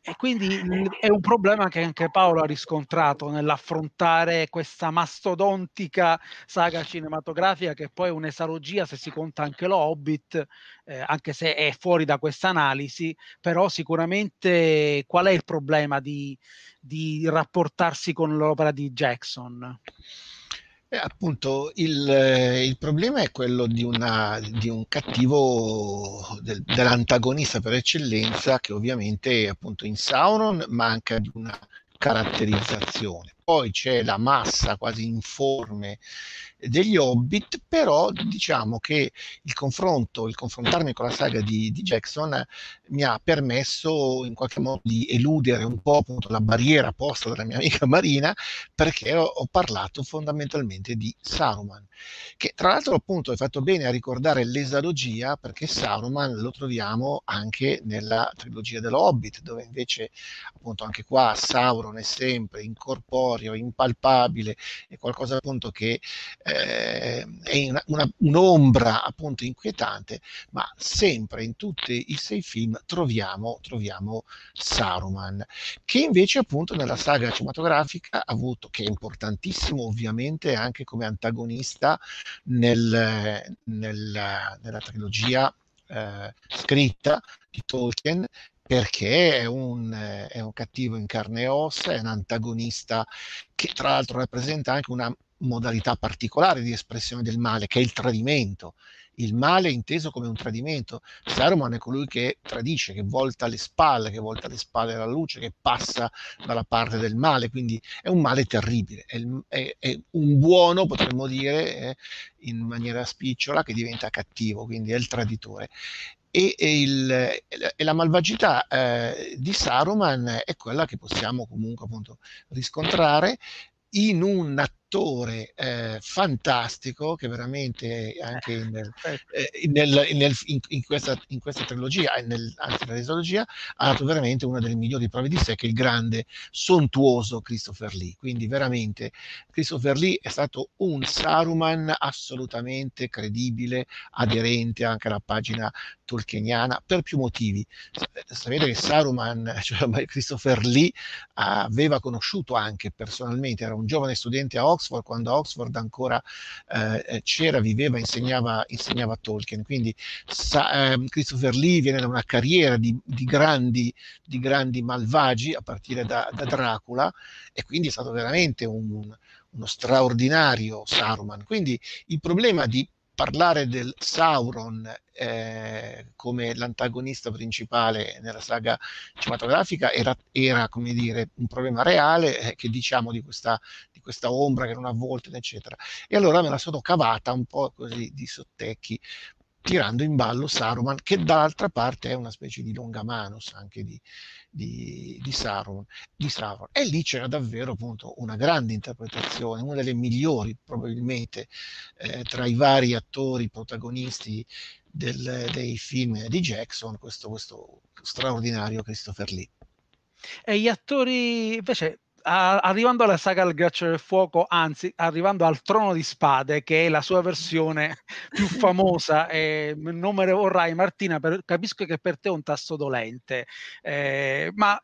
E quindi è un problema che anche Paolo ha riscontrato nell'affrontare questa mastodontica saga cinematografica che poi è un'esalogia se si conta anche lo Hobbit, eh, anche se è fuori da questa analisi, però sicuramente qual è il problema di, di rapportarsi con l'opera di Jackson? Eh, appunto, il, il, problema è quello di, una, di un cattivo del, dell'antagonista per eccellenza, che ovviamente appunto in Sauron manca di una caratterizzazione. Poi c'è la massa quasi informe degli Hobbit, però diciamo che il confronto, il confrontarmi con la saga di, di Jackson mi ha permesso in qualche modo di eludere un po' la barriera posta dalla mia amica Marina, perché ho, ho parlato fondamentalmente di Saruman, che tra l'altro appunto hai fatto bene a ricordare l'esalogia, perché Saruman lo troviamo anche nella trilogia dello Hobbit, dove invece appunto anche qua Sauron è sempre incorporeo, impalpabile, è qualcosa appunto che eh, è una, una, un'ombra appunto inquietante, ma sempre in tutti i sei film troviamo, troviamo Saruman, che invece appunto nella saga cinematografica ha avuto, che è importantissimo ovviamente anche come antagonista nel, nel, nella trilogia eh, scritta di Tolkien perché è un, è un, cattivo in carne e ossa, è un antagonista che tra l'altro rappresenta anche una modalità particolare di espressione del male, che è il tradimento. Il male è inteso come un tradimento. Saruman è colui che tradisce, che volta le spalle, che volta le spalle alla luce, che passa dalla parte del male, quindi è un male terribile. È, è, è un buono, potremmo dire, eh, in maniera spicciola, che diventa cattivo, quindi è il traditore. E, e, il, e, la malvagità eh, di Saruman è quella che possiamo comunque appunto riscontrare in un attore eh, fantastico che veramente anche in, nel, eh, nel, nel, in, in, questa, in, questa, trilogia e nel, anzi nella trilogia ha dato veramente una delle migliori prove di sé che il grande sontuoso Christopher Lee. Quindi veramente Christopher Lee è stato un Saruman assolutamente credibile aderente anche alla pagina tolkieniana per più motivi. Sapete che Saruman cioè Christopher Lee aveva conosciuto anche personalmente era un giovane studente a Oxford Oxford, quando Oxford ancora eh, eh, c'era, viveva, insegnava, insegnava Tolkien. Quindi sa, eh, Christopher Lee viene da una carriera di, di, grandi, di grandi, malvagi, a partire da, da, Dracula, e quindi è stato veramente un, uno straordinario Saruman. Quindi il problema di parlare del Sauron eh, come l'antagonista principale nella saga cinematografica era, era come dire, un problema reale, eh, che diciamo di questa, di questa ombra che non ha volte, eccetera. E allora me la sono cavata un po' così di sottecchi, tirando in ballo Saruman, che dall'altra parte è una specie di longamanus anche di, di, di, Sauron, di Sauron. E lì c'era davvero appunto una grande interpretazione, una delle migliori probabilmente eh, tra i vari attori protagonisti del, dei film di Jackson, questo, questo straordinario Christopher Lee. E gli attori invece arrivando alla saga del ghiaccio del fuoco, anzi arrivando al trono di spade, che è la sua versione più famosa, eh, non me ne vorrai Martina, per, capisco che per te è un tasto dolente, eh, ma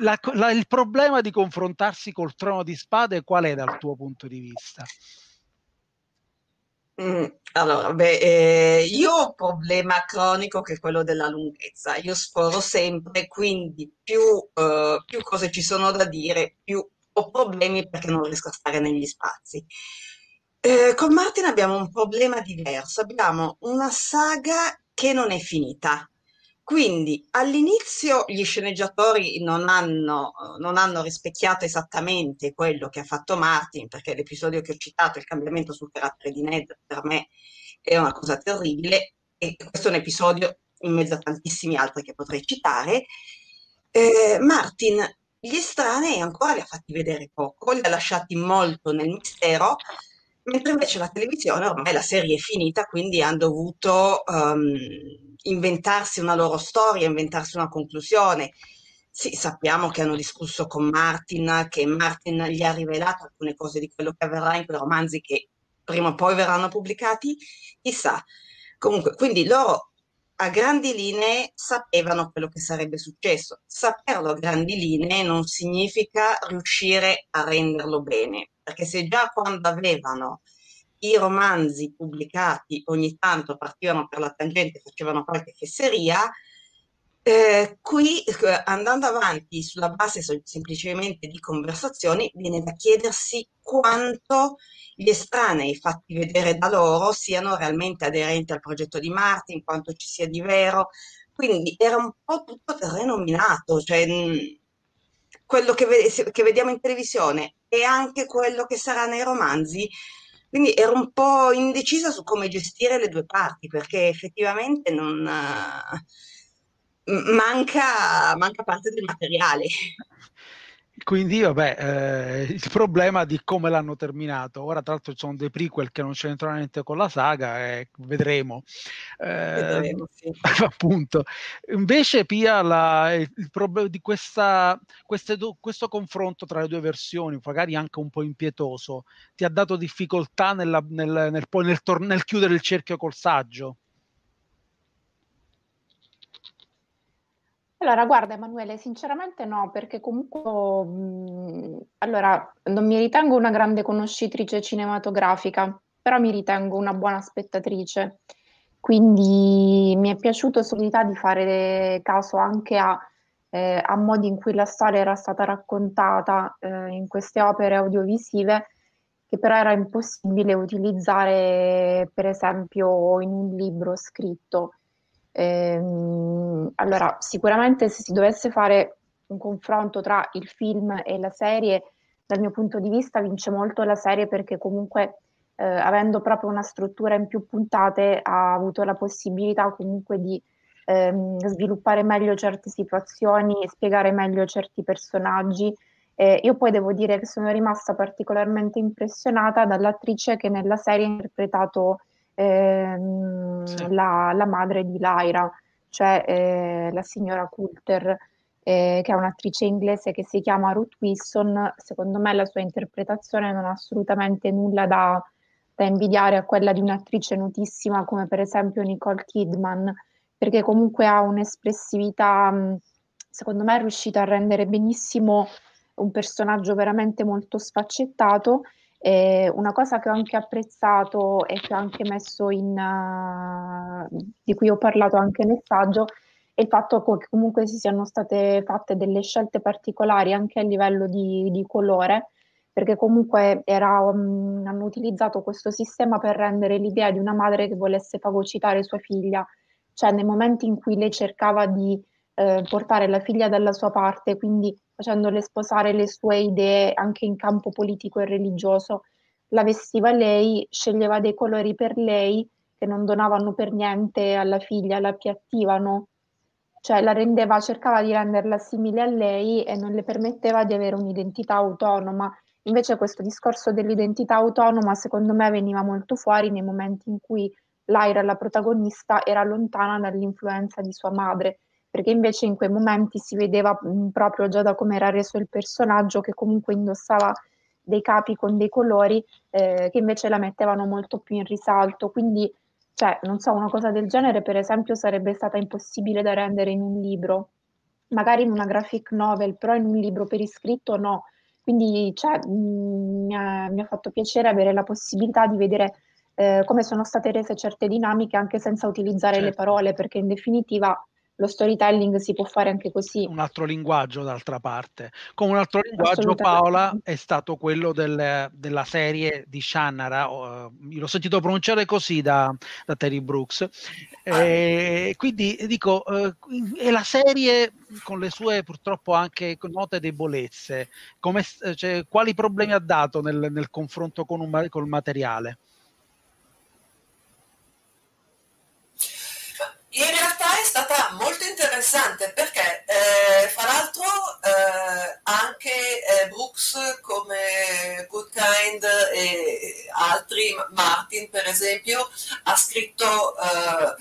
la, la, il problema di confrontarsi col trono di spade qual è dal tuo punto di vista? Mm, allora, beh, eh, io ho un problema cronico che è quello della lunghezza. Io scorro sempre, quindi più, eh, più cose ci sono da dire, più ho problemi perché non riesco a stare negli spazi. Eh, con Martin abbiamo un problema diverso. Abbiamo una saga che non è finita. Quindi all'inizio gli sceneggiatori non hanno, non hanno, rispecchiato esattamente quello che ha fatto Martin, perché l'episodio che ho citato, il cambiamento sul carattere di Ned, per me è una cosa terribile, e questo è un episodio in mezzo a tantissimi altri che potrei citare. Eh, Martin gli estranei ancora li ha fatti vedere poco, li ha lasciati molto nel mistero, mentre invece la televisione ormai la serie è finita, quindi hanno dovuto... Um, inventarsi una loro storia, inventarsi una conclusione. Sì, sappiamo che hanno discusso con Martin, che Martin gli ha rivelato alcune cose di quello che avverrà in quei romanzi che prima o poi verranno pubblicati, chissà. Comunque, quindi loro a grandi linee sapevano quello che sarebbe successo. Saperlo a grandi linee non significa riuscire a renderlo bene, perché se già quando avevano i romanzi pubblicati ogni tanto partivano per la tangente, facevano qualche fesseria, eh, qui eh, andando avanti sulla base semplicemente di conversazioni, viene da chiedersi quanto gli estranei fatti vedere da loro siano realmente aderenti al progetto di Martin, quanto ci sia di vero. Quindi era un po' tutto terreno minato, cioè quello che, che vediamo in televisione e anche quello che sarà nei romanzi. Quindi ero un po' indecisa su come gestire le due parti, perché effettivamente non, manca, manca parte del materiale. Quindi, vabbè, eh, il problema di come l'hanno terminato. Ora, tra l'altro, ci sono dei prequel che non c'entrano niente con la saga, e vedremo. Eh, vedremo sì. Appunto. Invece, Pia, la, il problema di questa, queste, questo confronto tra le due versioni, magari anche un po' impietoso, ti ha dato difficoltà nella, nel, nel, nel, nel chiudere il cerchio col saggio? Allora, guarda Emanuele, sinceramente no, perché comunque, mh, allora, non mi ritengo una grande conoscitrice cinematografica, però mi ritengo una buona spettatrice. Quindi mi è piaciuto solità di fare caso anche a, eh, a, modi in cui la storia era stata raccontata eh, in queste opere audiovisive, che però era impossibile utilizzare, per esempio, in un libro scritto. Ehm, allora, sicuramente se si dovesse fare un confronto tra il film e la serie, dal mio punto di vista vince molto la serie perché comunque eh, avendo proprio una struttura in più puntate ha avuto la possibilità comunque di ehm, sviluppare meglio certe situazioni e spiegare meglio certi personaggi. Eh, io poi devo dire che sono rimasta particolarmente impressionata dall'attrice che nella serie ha interpretato ehm, sì. la, la, madre di Lyra, cioè eh, la signora Coulter, eh, che è un'attrice inglese che si chiama Ruth Wilson. Secondo me la sua interpretazione non ha assolutamente nulla da, da invidiare a quella di un'attrice notissima come per esempio Nicole Kidman, perché comunque ha un'espressività, secondo me è riuscita a rendere benissimo un personaggio veramente molto sfaccettato e una cosa che ho anche apprezzato e che ho anche messo in, uh, di cui ho parlato anche nel saggio, è il fatto che comunque si siano state fatte delle scelte particolari anche a livello di, di colore, perché comunque era, um, hanno utilizzato questo sistema per rendere l'idea di una madre che volesse fagocitare sua figlia, cioè nei momenti in cui lei cercava di eh, portare la figlia dalla sua parte, quindi facendole sposare le sue idee anche in campo politico e religioso. La vestiva lei, sceglieva dei colori per lei che non donavano per niente alla figlia, la appiattivano, cioè la rendeva, cercava di renderla simile a lei e non le permetteva di avere un'identità autonoma. Invece questo discorso dell'identità autonoma secondo me veniva molto fuori nei momenti in cui Lyra, la protagonista, era lontana dall'influenza di sua madre perché invece in quei momenti si vedeva mh, proprio già da come era reso il personaggio che comunque indossava dei capi con dei colori eh, che invece la mettevano molto più in risalto. Quindi, cioè, non so, una cosa del genere, per esempio, sarebbe stata impossibile da rendere in un libro, magari in una graphic novel, però in un libro per iscritto no. Quindi, cioè, mh, mi, ha, mi, ha, fatto piacere avere la possibilità di vedere eh, come sono state rese certe dinamiche anche senza utilizzare certo. le parole, perché in definitiva lo storytelling si può fare anche così. Un altro linguaggio, d'altra parte. Come un altro linguaggio, Paola, è stato quello del, della serie di Shannara. Uh, l'ho sentito pronunciare così da, da Terry Brooks. E quindi dico, uh, è la serie con le sue purtroppo anche note debolezze. Come, cioè, quali problemi ha dato nel, nel confronto con, un, con il materiale? Anche eh, Brooks come Good Kind e altri, Martin per esempio, ha scritto eh,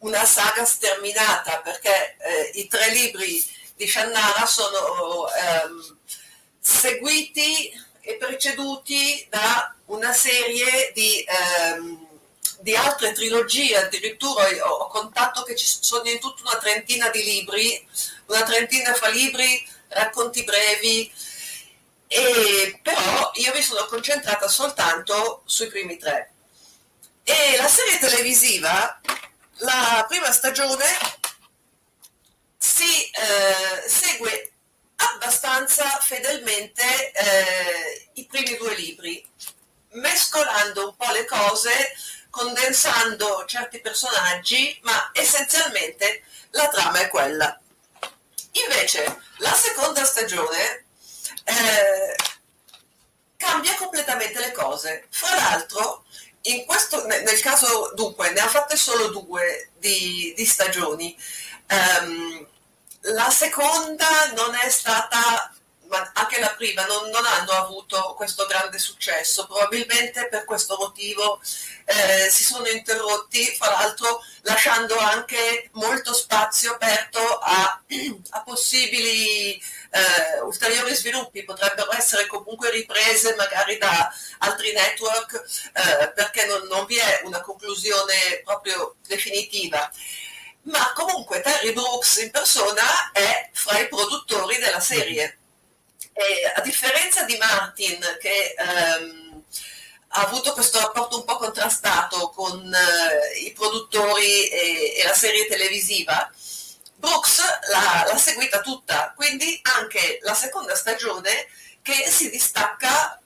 una saga sterminata perché eh, i tre libri di Shannara sono ehm, seguiti e preceduti da una serie di... Ehm, di altre trilogie, addirittura ho, ho contato che ci sono in tutta una trentina di libri, una trentina fra libri, racconti brevi, e però io mi sono concentrata soltanto sui primi tre. E la serie televisiva, la prima stagione, si eh, segue abbastanza fedelmente eh, i primi due libri, mescolando un po' le cose, condensando certi personaggi, ma essenzialmente la trama è quella. Invece la seconda stagione eh, cambia completamente le cose. Fra l'altro, questo, nel caso, dunque, ne ha fatte solo due di, di stagioni. Um, la seconda non è stata, ma anche la prima, non, non, hanno avuto questo grande successo. Probabilmente per questo motivo eh, si sono interrotti, fra l'altro lasciando anche molto spazio aperto a, a possibili eh, ulteriori sviluppi. Potrebbero essere comunque riprese magari da altri network eh, perché non, non vi è una conclusione proprio definitiva ma comunque Terry Brooks in persona è fra i produttori della serie. E a differenza di Martin, che ehm, ha avuto questo rapporto un po' contrastato con eh, i produttori e, e, la serie televisiva, Brooks l'ha, l'ha seguita tutta, quindi anche la seconda stagione che si distacca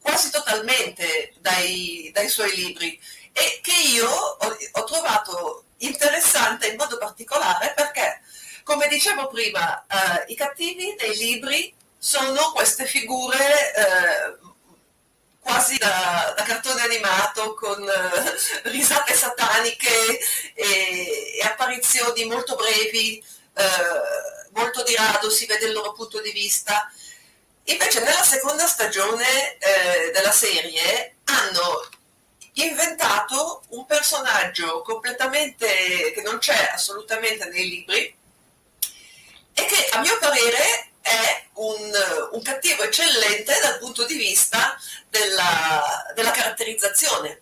quasi totalmente dai, dai suoi libri. E che io ho, ho trovato interessante in modo particolare perché, come dicevo prima, eh, i cattivi nei libri sono queste figure eh, quasi da, da, cartone animato con eh, risate sataniche e, e, apparizioni molto brevi, eh, molto di rado si vede il loro punto di vista. Invece nella seconda stagione eh, della serie hanno inventato un personaggio completamente che non c'è assolutamente nei libri e che a mio parere è un, un cattivo eccellente dal punto di vista della, della caratterizzazione.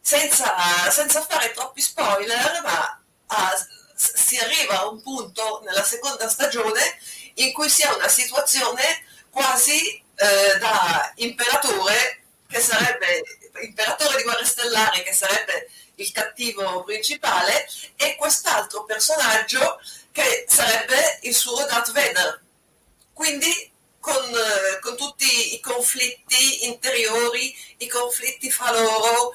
Senza, senza, fare troppi spoiler, ma a, si arriva a un punto nella seconda stagione in cui si ha una situazione quasi eh, da imperatore che sarebbe imperatore di Guerre Stellari, che sarebbe il cattivo principale, e quest'altro personaggio che sarebbe il suo Darth Vader. Quindi con, eh, con tutti i conflitti interiori, i conflitti fra loro,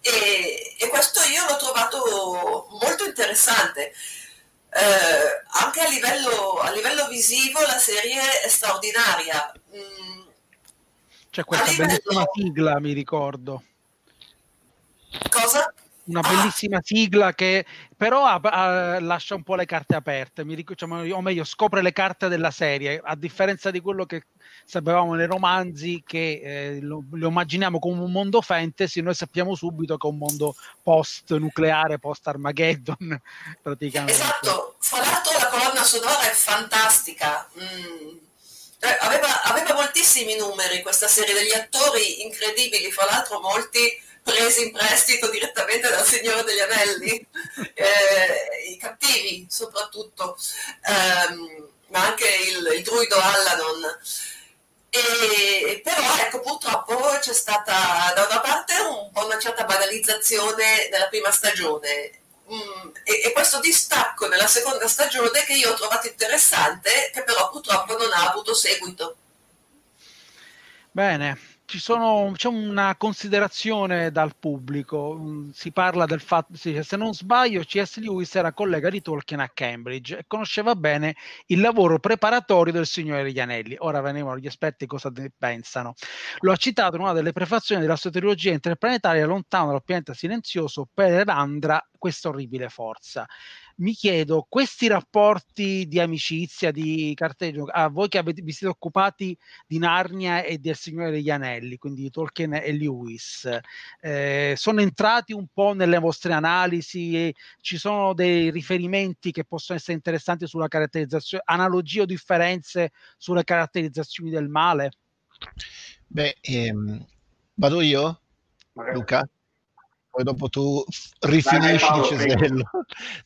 e, e questo io l'ho trovato molto interessante. Eh, anche a livello, a livello, visivo la serie è straordinaria. Mm, c'è questa livello... bellissima sigla, mi ricordo. Cosa? Una bellissima sigla che però ha, ha, lascia un po' le carte aperte, mi cioè, o meglio, scopre le carte della serie, a differenza di quello che sapevamo nei romanzi, che eh, lo, lo, immaginiamo come un mondo fantasy, noi sappiamo subito che è un mondo post-nucleare, post-Armageddon, praticamente. Esatto, fra l'altro la colonna sonora è fantastica. Mm eh, aveva, aveva, moltissimi numeri questa serie degli attori incredibili, fra l'altro molti presi in prestito direttamente dal Signore degli Anelli, eh, i cattivi soprattutto, ehm, ma anche il, il druido Allanon. E, però ecco purtroppo c'è stata da una parte un po' una certa banalizzazione nella prima stagione Mm, e, e, questo distacco nella seconda stagione che io ho trovato interessante, che però purtroppo non ha avuto seguito. Bene, sono, c'è una considerazione dal pubblico, mm, si parla del fatto, se non sbaglio, C.S. Lewis era collega di Tolkien a Cambridge e conosceva bene il lavoro preparatorio del Signore degli Anelli. Ora venivano gli esperti cosa ne pensano. Lo ha citato in una delle prefazioni della sua trilogia interplanetaria Lontano dal pianeta silenzioso per Andra questa orribile forza mi chiedo, questi rapporti di amicizia, di carteggio, a voi che avete, vi siete occupati di Narnia e del Signore degli Anelli, quindi Tolkien e Lewis, eh, sono entrati un po' nelle vostre analisi? ci sono dei riferimenti che possono essere interessanti sulla caratterizzazione, analogie o differenze sulle caratterizzazioni del male? Beh, ehm, vado io, Magari. Luca? Poi dopo tu rifinisci vai, di Cesello.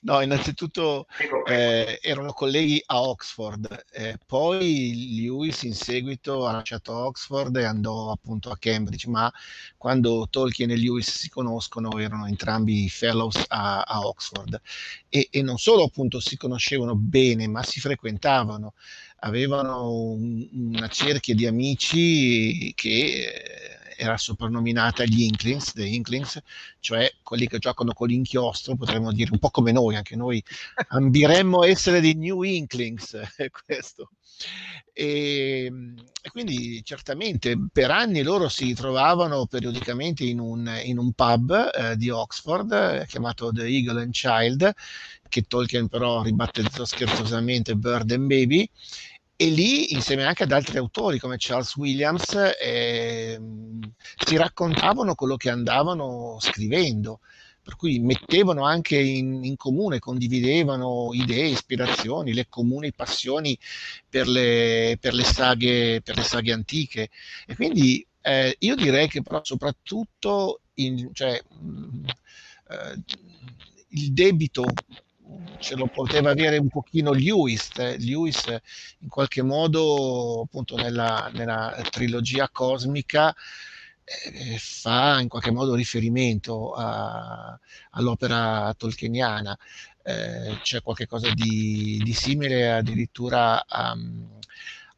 No, innanzitutto eh, erano colleghi a Oxford, eh, poi Lewis in seguito ha lasciato Oxford e andò appunto a Cambridge, ma quando Tolkien e Lewis si conoscono erano entrambi fellows a, a Oxford. E, e non solo appunto si conoscevano bene, ma si frequentavano. Avevano un, una cerchia di amici che eh, era soprannominata gli Inklings, The Inklings, cioè quelli che giocano con l'inchiostro, potremmo dire un po' come noi, anche noi ambiremmo essere dei New Inklings, questo. E, e, quindi certamente per anni loro si trovavano periodicamente in un, in un pub eh, di Oxford eh, chiamato The Eagle and Child, che Tolkien però ribattezzò scherzosamente Bird and Baby, e lì, insieme anche ad altri autori come Charles Williams, eh, si raccontavano quello che andavano scrivendo, per cui mettevano anche in, in, comune, condividevano idee, ispirazioni, le comuni passioni per le, per le, saghe, per le saghe antiche. E quindi eh, io direi che però soprattutto in, cioè, mh, eh, il debito ce lo poteva avere un pochino Lewis, eh. Lewis in qualche modo appunto nella, nella trilogia cosmica eh, fa in qualche modo riferimento a, all'opera tolkieniana, eh, c'è qualcosa di, di simile addirittura a,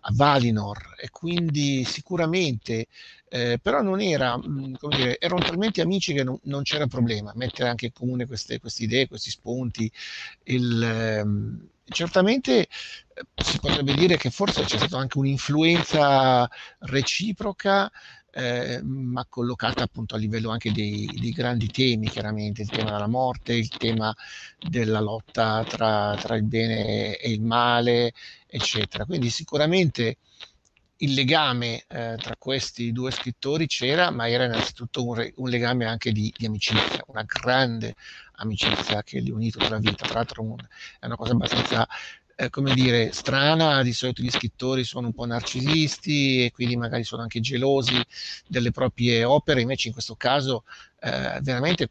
a Valinor e quindi sicuramente eh, però non era, mh, come dire, erano talmente amici che non, non, c'era problema mettere anche in comune queste, queste idee, questi spunti. Il, ehm, certamente eh, si potrebbe dire che forse c'è stata anche un'influenza reciproca eh, ma collocata appunto a livello anche dei, dei, grandi temi, chiaramente il tema della morte, il tema della lotta tra, tra il bene e il male, eccetera. Quindi sicuramente il legame eh, tra questi due scrittori c'era, ma era innanzitutto un, re, un legame anche di, di, amicizia, una grande amicizia che li ha unito tra vita. Tra l'altro un, è una cosa abbastanza, eh, come dire, strana, di solito gli scrittori sono un po' narcisisti e quindi magari sono anche gelosi delle proprie opere, invece in questo caso eh, veramente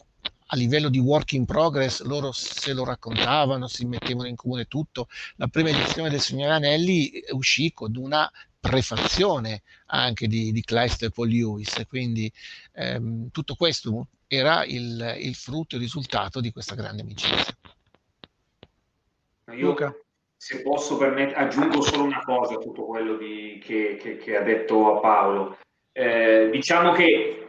a livello di work in progress loro se lo raccontavano, si mettevano in comune tutto. La prima edizione del Signore Anelli uscì con una prefazione anche di, di Kleist e Paul Lewis, quindi ehm, tutto questo era il, il, frutto, il risultato di questa grande amicizia. Io, Luca. se posso permettere, aggiungo solo una cosa a tutto quello di, che, che, che, ha detto a Paolo. Eh, diciamo che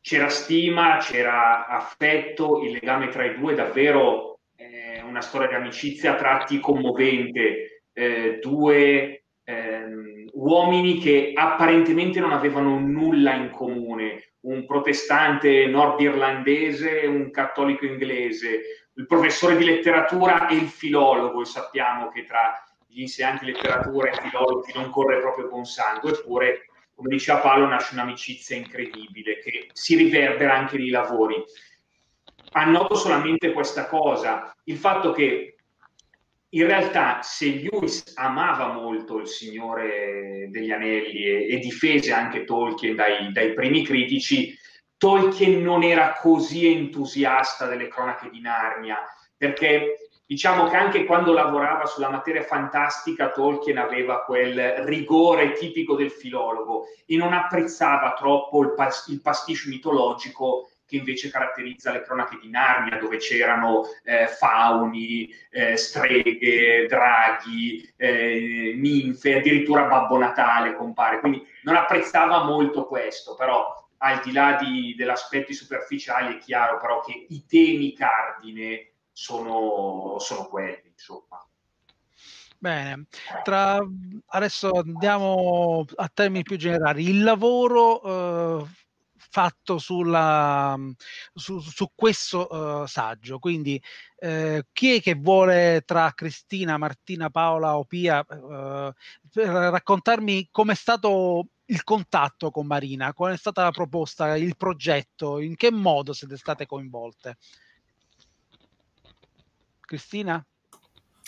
c'era stima, c'era affetto, il legame tra i due davvero eh, una storia di amicizia a tratti commovente, eh, due ehm, uomini che apparentemente non avevano nulla in comune, un protestante nordirlandese un cattolico inglese, il professore di letteratura e il filologo, e sappiamo che tra gli insegnanti di letteratura e filologi non corre proprio con sangue, eppure, come diceva Paolo, nasce un'amicizia incredibile che si riverbera anche nei lavori. Annoto solamente questa cosa, il fatto che in realtà se Lewis amava molto il Signore degli Anelli e, e difese anche Tolkien dai, dai, primi critici, Tolkien non era così entusiasta delle cronache di Narnia, perché diciamo che anche quando lavorava sulla materia fantastica Tolkien aveva quel rigore tipico del filologo e non apprezzava troppo il, pas- il pasticcio mitologico che invece caratterizza le cronache di Narnia, dove c'erano eh, fauni, eh, streghe, draghi, eh, ninfe, addirittura Babbo Natale compare. Quindi non apprezzava molto questo, però al di là di, degli aspetti superficiali è chiaro però che i temi cardine sono, sono quelli, insomma. Bene, Tra... adesso andiamo a termini più generali. Il lavoro eh, fatto sulla, su, su, questo uh, saggio. Quindi, eh, chi è che vuole tra Cristina, Martina, Paola o Pia uh, raccontarmi com'è stato il contatto con Marina, qual è stata la proposta, il progetto, in che modo siete state coinvolte? Cristina?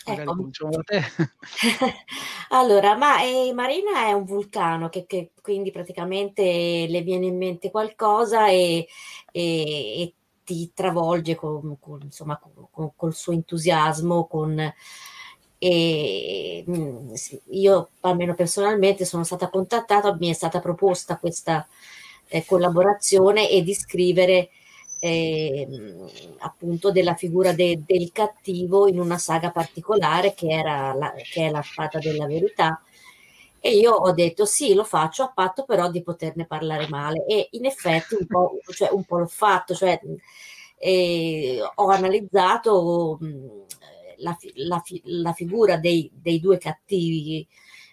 Ecco. da te. allora, ma eh, Marina è un vulcano che, che, quindi praticamente le viene in mente qualcosa e, e, e ti travolge con, con, insomma, con, col suo entusiasmo, con, e mm, io almeno personalmente sono stata contattata, mi è stata proposta questa eh, collaborazione e di scrivere eh, appunto della figura de, del cattivo in una saga particolare che, era la, che è la spada della verità e io ho detto sì, lo faccio a patto però di poterne parlare male e in effetti un po', cioè, un po l'ho fatto, cioè, eh, ho analizzato mh, la, la, la, figura dei, dei due cattivi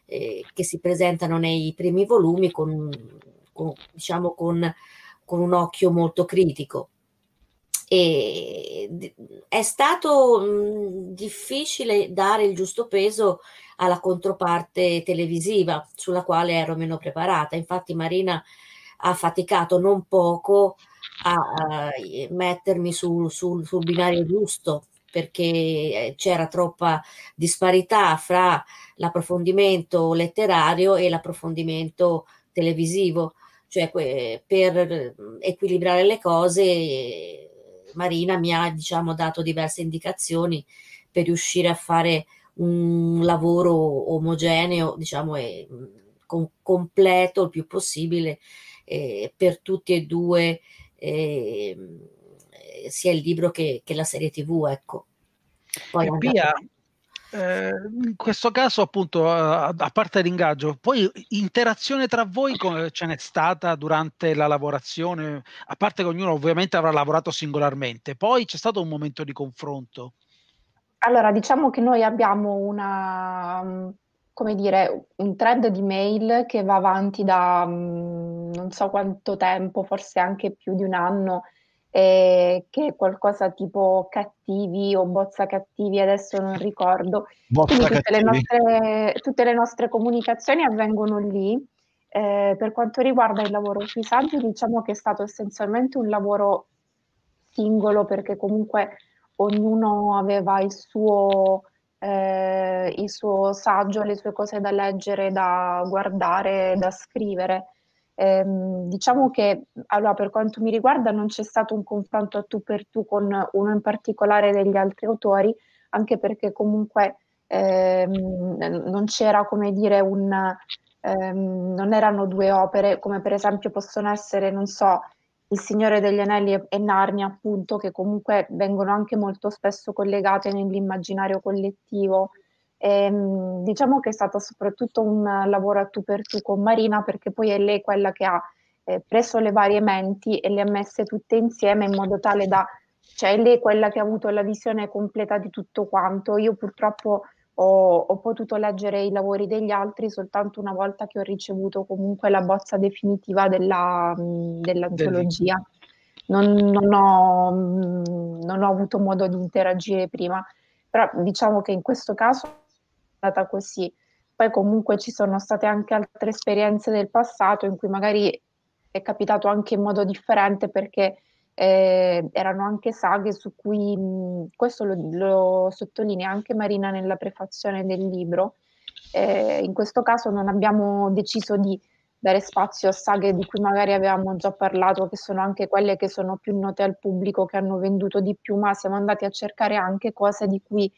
eh, che si presentano nei primi volumi con, con, diciamo, con, con un occhio molto critico. E è stato mh, difficile dare il giusto peso alla controparte televisiva sulla quale ero meno preparata. Infatti Marina ha faticato non poco a, a mettermi sul, sul, sul binario giusto perché c'era troppa disparità fra l'approfondimento letterario e l'approfondimento televisivo, cioè per equilibrare le cose Marina mi ha diciamo dato diverse indicazioni per riuscire a fare un lavoro omogeneo, diciamo, e con, completo il più possibile eh, per tutti e due, eh, sia il libro che, che, la serie TV. Ecco. Poi Pia, eh, in questo caso, appunto, a, parte l'ingaggio, poi interazione tra voi ce n'è stata durante la lavorazione, a parte che ognuno ovviamente avrà lavorato singolarmente, poi c'è stato un momento di confronto. Allora, diciamo che noi abbiamo una, come dire, un thread di mail che va avanti da mm, non so quanto tempo, forse anche più di un anno, eh, che è qualcosa tipo cattivi o bozza cattivi, adesso non ricordo. Bozza Quindi tutte le, nostre, tutte le, nostre, comunicazioni avvengono lì. Eh, per quanto riguarda il lavoro sui saggi, diciamo che è stato essenzialmente un lavoro singolo perché comunque ognuno aveva il suo, eh, il suo saggio, le sue cose da leggere, da guardare, da scrivere. Eh, diciamo che allora, per quanto mi riguarda non c'è stato un confronto a tu per tu con uno in particolare degli altri autori, anche perché comunque ehm, non c'era come dire un, ehm, non erano due opere come per esempio possono essere, non so, il Signore degli Anelli e Narnia, appunto, che comunque vengono anche molto spesso collegate nell'immaginario collettivo. E, ehm, diciamo che è stato soprattutto un lavoro a tu per tu con Marina, perché poi è lei quella che ha eh, preso le varie menti e le ha messe tutte insieme in modo tale da, cioè è lei quella che ha avuto la visione completa di tutto quanto. Io purtroppo ho, ho, potuto leggere i lavori degli altri soltanto una volta che ho ricevuto comunque la bozza definitiva della, dell'antologia. Non, non, ho, non ho avuto modo di interagire prima, però diciamo che in questo caso stata così. Poi comunque ci sono state anche altre esperienze del passato in cui magari è capitato anche in modo differente perché eh, erano anche saghe su cui, mh, questo lo, lo, sottolinea anche Marina nella prefazione del libro, eh, in questo caso non abbiamo deciso di dare spazio a saghe di cui magari avevamo già parlato, che sono anche quelle che sono più note al pubblico, che hanno venduto di più, ma siamo andati a cercare anche cose di cui,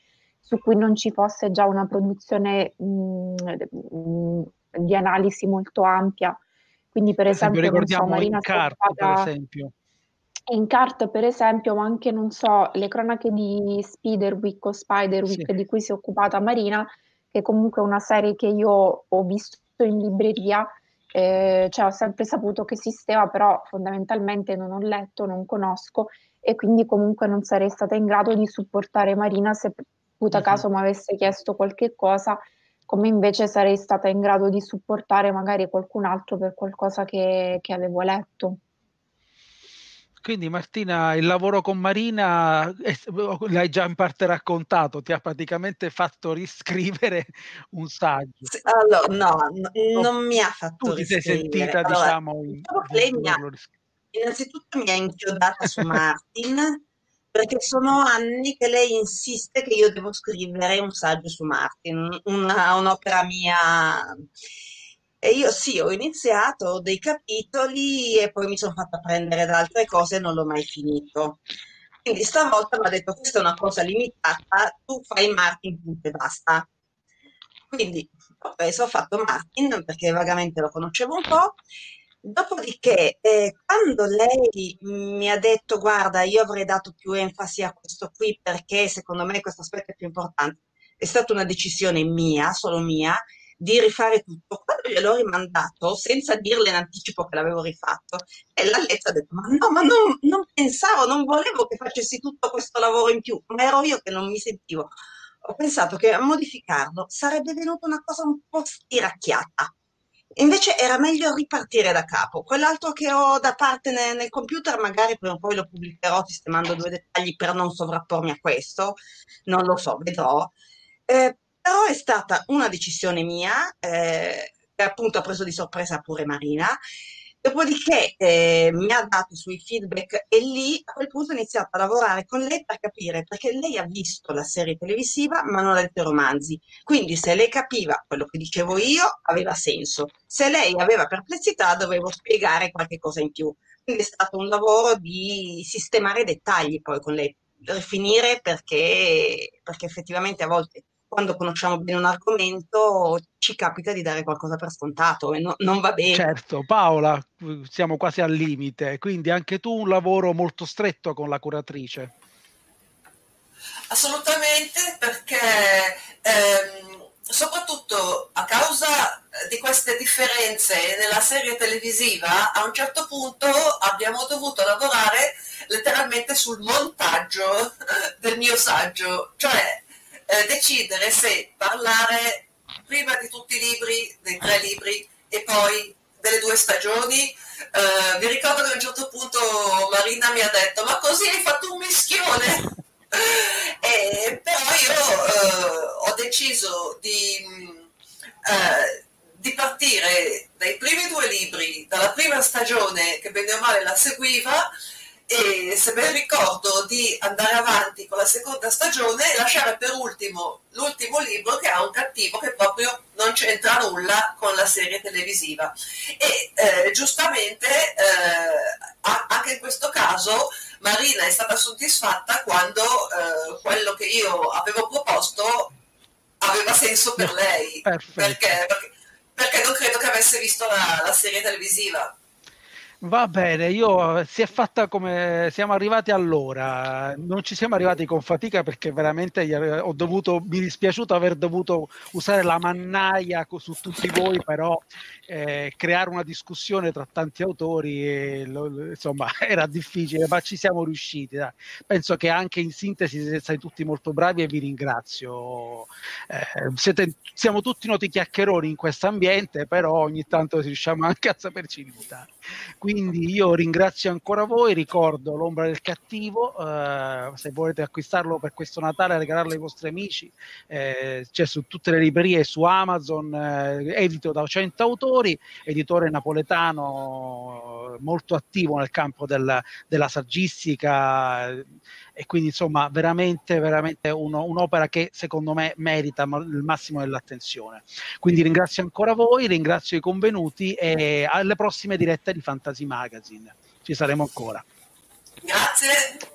su cui non ci fosse già una produzione mh, di analisi molto ampia. Quindi per, per esempio, esempio ricordiamo so, Marina occupata... per esempio in carta, per esempio, o anche, non so, le cronache di Spiderwick o Spiderwick sì. di cui si è occupata Marina, che comunque è una serie che io ho visto in libreria, eh, cioè ho sempre saputo che esisteva, però fondamentalmente non ho letto, non conosco e quindi comunque non sarei stata in grado di supportare Marina se puta caso mi avesse chiesto qualche cosa, come invece sarei stata in grado di supportare magari qualcun altro per qualcosa che, che avevo letto. Quindi Martina, il lavoro con Marina eh, l'hai già in parte raccontato, ti ha praticamente fatto riscrivere un saggio. Sì, allora, no, no, non mi ha fatto tu riscrivere. Tu ti sei sentita, allora, diciamo, in, diciamo lei mi ha, innanzitutto mi ha inchiodata su Martin, perché sono anni che lei insiste che io devo scrivere un saggio su Martin, una, un'opera mia E io sì, ho iniziato dei capitoli e poi mi sono fatta prendere da altre cose e non l'ho mai finito. Quindi stavolta mi ha detto questa è una cosa limitata, tu fai Martin, punto e basta. Quindi ho preso, ho fatto Martin perché vagamente lo conoscevo un po'. Dopodiché, eh, quando lei mi ha detto guarda, io avrei dato più enfasi a questo qui perché secondo me questo aspetto è più importante, è stata una decisione mia, solo mia, di rifare tutto. Quando gliel'ho rimandato, senza dirle in anticipo che l'avevo rifatto, e l'ha letto ha detto, ma no, ma non, non pensavo, non volevo che facessi tutto questo lavoro in più, ma ero io che non mi sentivo. Ho pensato che a modificarlo sarebbe venuta una cosa un po' stiracchiata. Invece era meglio ripartire da capo. Quell'altro che ho da parte nel, nel computer, magari prima o poi lo pubblicherò sistemando due dettagli per non sovrappormi a questo. Non lo so, vedrò. Eh, però è stata una decisione mia, eh, che appunto ha preso di sorpresa pure Marina. Dopodiché eh, mi ha dato i suoi feedback e lì a quel punto ho iniziato a lavorare con lei per capire perché lei ha visto la serie televisiva ma non ha letto i romanzi. Quindi se lei capiva quello che dicevo io aveva senso. Se lei aveva perplessità dovevo spiegare qualche cosa in più. Quindi è stato un lavoro di sistemare i dettagli poi con lei, rifinire perché, perché effettivamente a volte quando conosciamo bene un argomento ci capita di dare qualcosa per scontato e no, non va bene. Certo, Paola, siamo quasi al limite, quindi anche tu un lavoro molto stretto con la curatrice. Assolutamente, perché ehm, soprattutto a causa di queste differenze nella serie televisiva, a un certo punto abbiamo dovuto lavorare letteralmente sul montaggio del mio saggio, cioè eh, decidere se parlare prima di tutti i libri, dei tre libri, e poi delle due stagioni. Eh, vi ricordo che a un certo punto Marina mi ha detto: Ma così hai fatto un mischione? e, però io eh, ho deciso di, eh, di partire dai primi due libri, dalla prima stagione che bene o male la seguiva e se ben ricordo di andare avanti con la seconda stagione e lasciare per ultimo l'ultimo libro che ha un cattivo che proprio non c'entra nulla con la serie televisiva. E eh, giustamente eh, anche in questo caso Marina è stata soddisfatta quando eh, quello che io avevo proposto aveva senso per lei. perché, perché, perché, non credo che avesse visto la, la serie televisiva Va bene, io si è fatta come siamo arrivati all'ora. Non ci siamo arrivati con fatica perché veramente ho dovuto, mi dispiaciuto aver dovuto usare la mannaia su tutti voi, però eh, creare una discussione tra tanti autori e, lo, insomma era difficile, ma ci siamo riusciti. Dai. Penso che anche in sintesi siete tutti molto bravi e vi ringrazio. Eh, siete, siamo tutti noti chiacchieroni in questo ambiente, però ogni tanto riusciamo anche a saperci limitare. Quindi io ringrazio ancora voi, ricordo l'ombra del cattivo, eh, se volete acquistarlo per questo Natale, regalarlo ai vostri amici, eh, c'è su tutte le librerie, su Amazon, eh, edito da 100 autori, editore napoletano molto attivo nel campo del, della saggistica e quindi insomma veramente, veramente uno, un'opera che secondo me merita il massimo dell'attenzione. Quindi ringrazio ancora voi, ringrazio i convenuti e alle prossime dirette di Fantasy Magazine. Ci saremo ancora. Grazie.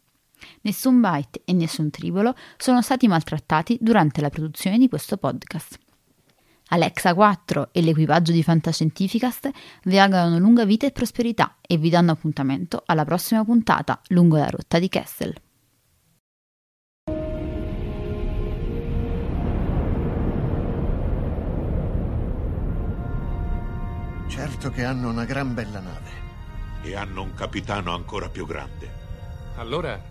Nessun byte e nessun tribolo sono stati maltrattati durante la produzione di questo podcast. Alexa 4 e l'equipaggio di Fantascientificast vi augurano lunga vita e prosperità e vi danno appuntamento alla prossima puntata lungo la rotta di Kessel. Certo che hanno una gran bella nave. E hanno un capitano ancora più grande. Allora